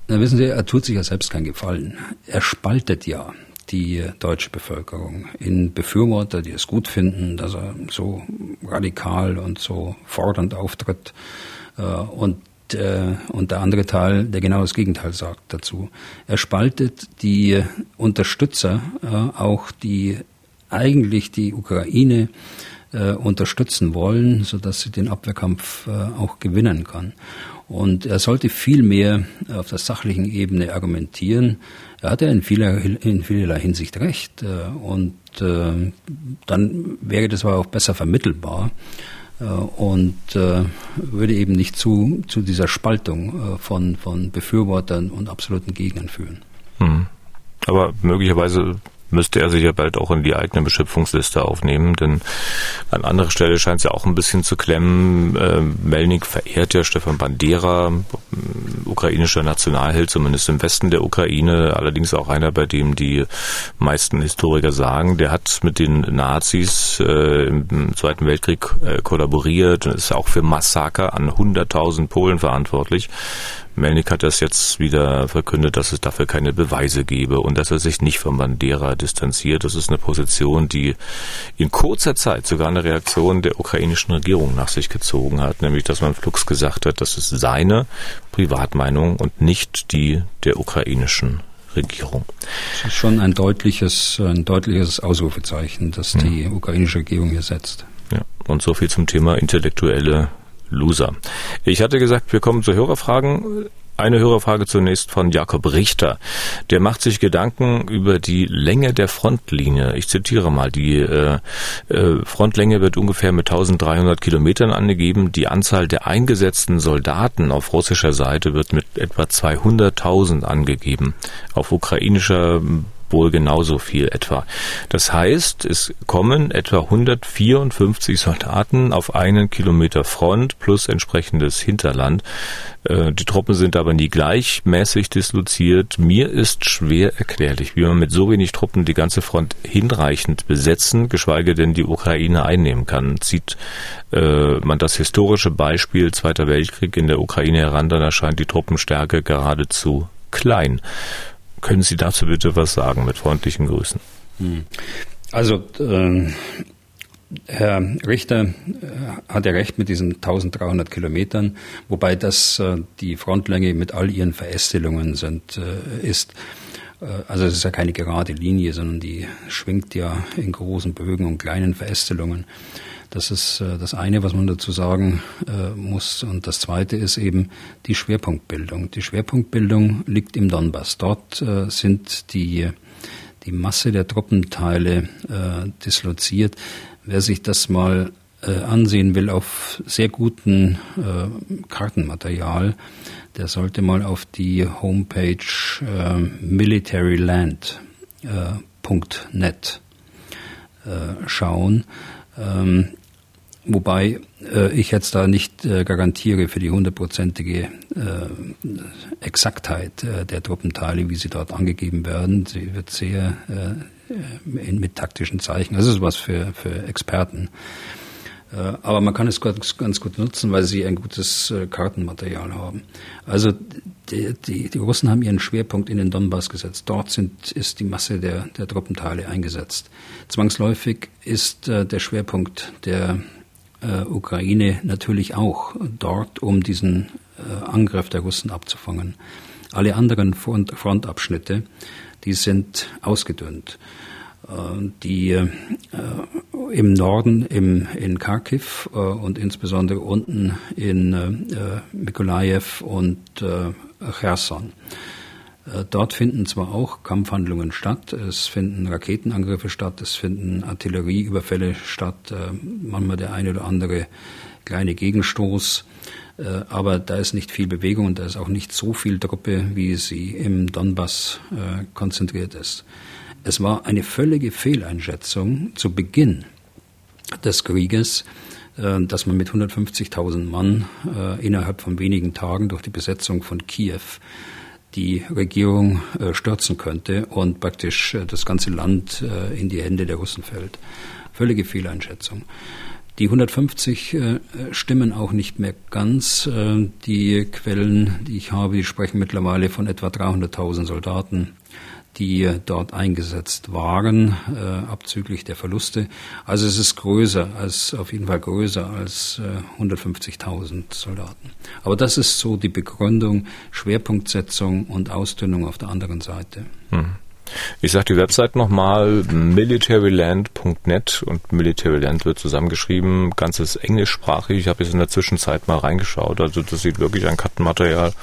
Na, wissen Sie, er tut sich ja selbst keinen Gefallen. Er spaltet ja die deutsche Bevölkerung in Befürworter, die es gut finden, dass er so radikal und so fordernd auftritt äh, und äh, und der andere Teil, der genau das Gegenteil sagt dazu. Er spaltet die Unterstützer, äh, auch die eigentlich die Ukraine unterstützen wollen, so dass sie den Abwehrkampf auch gewinnen kann. Und er sollte viel mehr auf der sachlichen Ebene argumentieren, er hatte in, vieler, in vielerlei Hinsicht recht. Äh, und äh, dann wäre das aber auch besser vermittelbar äh, und würde eben nicht zu, zu dieser Spaltung von, von Befürwortern und absoluten Gegnern führen. Hm. Aber möglicherweise müsste er sich ja bald auch in die eigene Beschimpfungsliste aufnehmen, denn an anderer Stelle scheint es ja auch ein bisschen zu klemmen. Äh, Melnik verehrt ja Stefan Bandera, äh, ukrainischer Nationalheld, zumindest im Westen der Ukraine, allerdings auch einer, bei dem die meisten Historiker sagen, der hat mit den Nazis äh, im Zweiten Weltkrieg äh, kollaboriert und ist auch für Massaker an 100.000 Polen verantwortlich. Melnik hat das jetzt wieder verkündet, dass es dafür keine Beweise gebe und dass er sich nicht von Bandera distanziert. Das ist eine Position, die in kurzer Zeit sogar eine Reaktion der ukrainischen Regierung nach sich gezogen hat, nämlich dass man Flux gesagt hat, das ist seine Privatmeinung und nicht die der ukrainischen Regierung. Das ist schon ein deutliches, ein deutliches Ausrufezeichen, das die ja. ukrainische Regierung hier setzt. Ja, und so viel zum Thema intellektuelle Loser. Ich hatte gesagt, wir kommen zu Hörerfragen. Eine Hörerfrage zunächst von Jakob Richter. Der macht sich Gedanken über die Länge der Frontlinie. Ich zitiere mal, die äh, äh, Frontlänge wird ungefähr mit 1300 Kilometern angegeben. Die Anzahl der eingesetzten Soldaten auf russischer Seite wird mit etwa 200.000 angegeben. Auf ukrainischer wohl genauso viel etwa. Das heißt, es kommen etwa 154 Soldaten auf einen Kilometer Front plus entsprechendes Hinterland. Äh, die Truppen sind aber nie gleichmäßig disloziert. Mir ist schwer erklärlich, wie man mit so wenig Truppen die ganze Front hinreichend besetzen, geschweige denn die Ukraine einnehmen kann. Zieht äh, man das historische Beispiel Zweiter Weltkrieg in der Ukraine heran, dann erscheint die Truppenstärke geradezu klein. Können Sie dazu bitte was sagen mit freundlichen Grüßen? Hm. Also äh, Herr Richter äh, hat ja recht mit diesen 1300 Kilometern, wobei das äh, die Frontlänge mit all ihren Verästelungen sind, äh, ist. Äh, also es ist ja keine gerade Linie, sondern die schwingt ja in großen Bögen und kleinen Verästelungen. Das ist äh, das eine, was man dazu sagen äh, muss. Und das zweite ist eben die Schwerpunktbildung. Die Schwerpunktbildung liegt im Donbass. Dort äh, sind die, die Masse der Truppenteile disloziert. Wer sich das mal ansehen will auf sehr guten Kartenmaterial, der sollte mal auf die Homepage militaryland.net schauen. Wobei äh, ich jetzt da nicht äh, garantiere für die hundertprozentige äh, Exaktheit äh, der Truppenteile, wie sie dort angegeben werden. Sie wird sehr äh, in, mit taktischen Zeichen. Das ist was für, für Experten. Äh, aber man kann es ganz, ganz gut nutzen, weil sie ein gutes äh, Kartenmaterial haben. Also die, die, die Russen haben ihren Schwerpunkt in den Donbass gesetzt. Dort sind, ist die Masse der, der Truppenteile eingesetzt. Zwangsläufig ist der Schwerpunkt der äh, Ukraine natürlich auch dort, um diesen äh, Angriff der Russen abzufangen. Alle anderen Front, Frontabschnitte, die sind ausgedünnt. Äh, die äh, im Norden im, in Kharkiv äh, und insbesondere unten in äh, Mikolajew und äh, Cherson äh, dort finden zwar auch Kampfhandlungen statt, es finden Raketenangriffe statt, es finden Artillerieüberfälle statt, äh, manchmal der eine oder andere kleine Gegenstoß, äh, aber da ist nicht viel Bewegung und da ist auch nicht so viel Truppe, wie sie im Donbass konzentriert ist. Es war eine völlige Fehleinschätzung zu Beginn des Krieges, dass man mit 150.000 Mann innerhalb von wenigen Tagen durch die Besetzung von Kiew die Regierung äh, stürzen könnte und praktisch äh, das ganze Land äh, in die Hände der Russen fällt. Völlige Fehleinschätzung. Die 150 stimmen auch nicht mehr ganz. Die Quellen, die ich habe, die sprechen mittlerweile von etwa 300.000 Soldaten die dort eingesetzt waren, äh, abzüglich der Verluste. Also es ist größer als, auf jeden Fall größer als äh, 150.000 Soldaten. Aber das ist so die Begründung, Schwerpunktsetzung und Ausdünnung auf der anderen Seite. Hm. Ich sage die Website nochmal, militaryland.net und Militaryland wird zusammengeschrieben, ganzes englischsprachig. Ich habe jetzt in der Zwischenzeit mal reingeschaut, also das sieht wirklich ein Kartenmaterial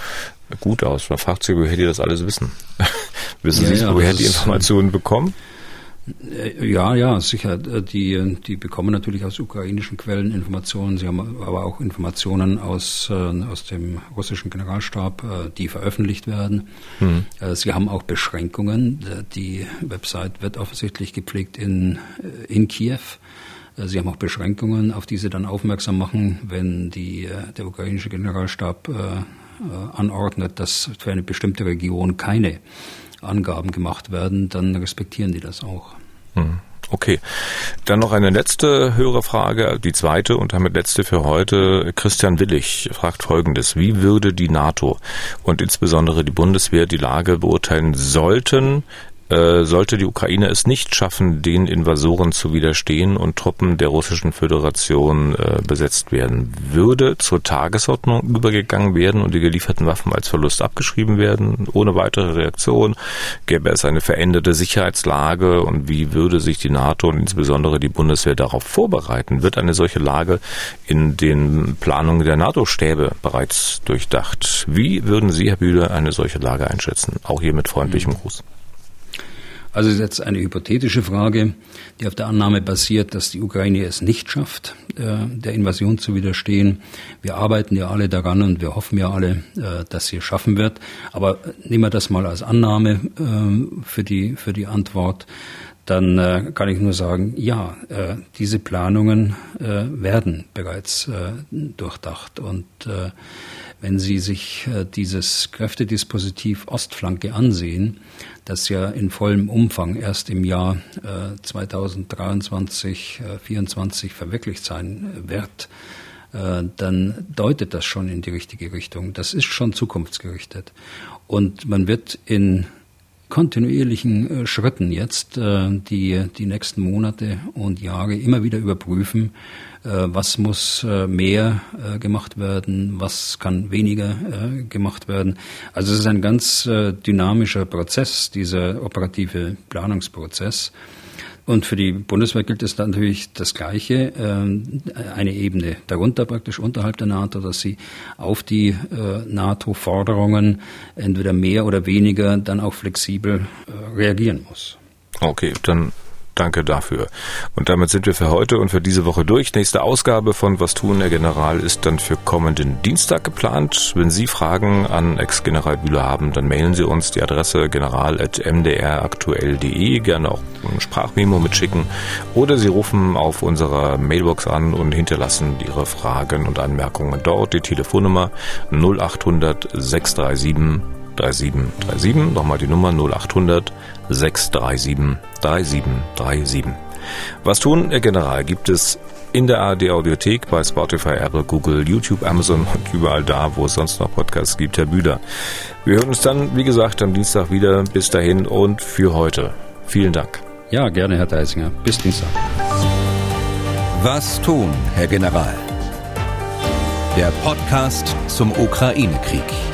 gut aus. Man fragt sich, woher die das alles wissen. wissen ja, Sie, ja, woher die Informationen bekommen? Äh, ja, ja, sicher. Äh, die, die bekommen natürlich aus ukrainischen Quellen Informationen. Sie haben aber auch Informationen aus, äh, aus dem russischen Generalstab, die veröffentlicht werden. Mhm. Sie haben auch Beschränkungen. Die Website wird offensichtlich gepflegt in, in Kiew. Sie haben auch Beschränkungen, auf die sie dann aufmerksam machen, wenn die, der ukrainische Generalstab anordnet, dass für eine bestimmte Region keine Angaben gemacht werden, dann respektieren die das auch. Hm. Okay. Dann noch eine letzte höhere Frage, die zweite und damit letzte für heute. Christian Willig fragt Folgendes. Wie würde die NATO und insbesondere die Bundeswehr die Lage beurteilen sollten, sollte die Ukraine es nicht schaffen, den Invasoren zu widerstehen und Truppen der russischen Föderation äh, besetzt werden, würde zur Tagesordnung übergegangen werden und die gelieferten Waffen als Verlust abgeschrieben werden, ohne weitere Reaktion? Gäbe es eine veränderte Sicherheitslage und wie würde sich die NATO und insbesondere die Bundeswehr darauf vorbereiten? Wird eine solche Lage in den Planungen der NATO-Stäbe bereits durchdacht? Wie würden Sie, Herr Bühler, eine solche Lage einschätzen? Auch hier mit freundlichem Gruß. Also es ist jetzt eine hypothetische Frage, die auf der Annahme basiert, dass die Ukraine es nicht schafft, äh, der Invasion zu widerstehen. Wir arbeiten ja alle daran und wir hoffen ja alle, äh, dass sie es schaffen wird. Aber nehmen wir das mal als Annahme äh, für die, für die Antwort. Dann kann ich nur sagen, ja, diese Planungen werden bereits durchdacht und wenn Sie sich dieses Kräftedispositiv Ostflanke ansehen, das ja in vollem Umfang erst im Jahr äh, 2023, äh, 2024 verwirklicht sein wird, äh, dann deutet das schon in die richtige Richtung. Das ist schon zukunftsgerichtet. Und man wird in kontinuierlichen äh, Schritten jetzt äh, die, die nächsten Monate und Jahre immer wieder überprüfen, äh, was muss mehr gemacht werden, was kann weniger gemacht werden. Also es ist ein ganz dynamischer Prozess, dieser operative Planungsprozess. Und für die Bundeswehr gilt es natürlich das Gleiche, eine Ebene darunter praktisch unterhalb der NATO, dass sie auf die NATO-Forderungen entweder mehr oder weniger dann auch flexibel reagieren muss. Okay, dann Danke dafür. Und damit sind wir für heute und für diese Woche durch. Nächste Ausgabe von Was tun, Herr General, ist dann für kommenden Dienstag geplant. Wenn Sie Fragen an Ex-General Bühler haben, dann mailen Sie uns die Adresse general.mdraktuell.de. Gerne auch ein Sprachmemo mitschicken. Oder Sie rufen auf unserer Mailbox an und hinterlassen Ihre Fragen und Anmerkungen dort. Die Telefonnummer 0800 637 3737. Nochmal die Nummer 0800 637 3737. Was tun, Herr General, gibt es in der ARD Audiothek, bei Spotify, Apple, Google, YouTube, Amazon und überall da, wo es sonst noch Podcasts gibt, Herr Büder. Wir hören uns dann, wie gesagt, am Dienstag wieder. Bis dahin und für heute. Vielen Dank. Ja, gerne, Herr Deisinger. Bis Dienstag. Was tun, Herr General? Der Podcast zum Ukraine-Krieg.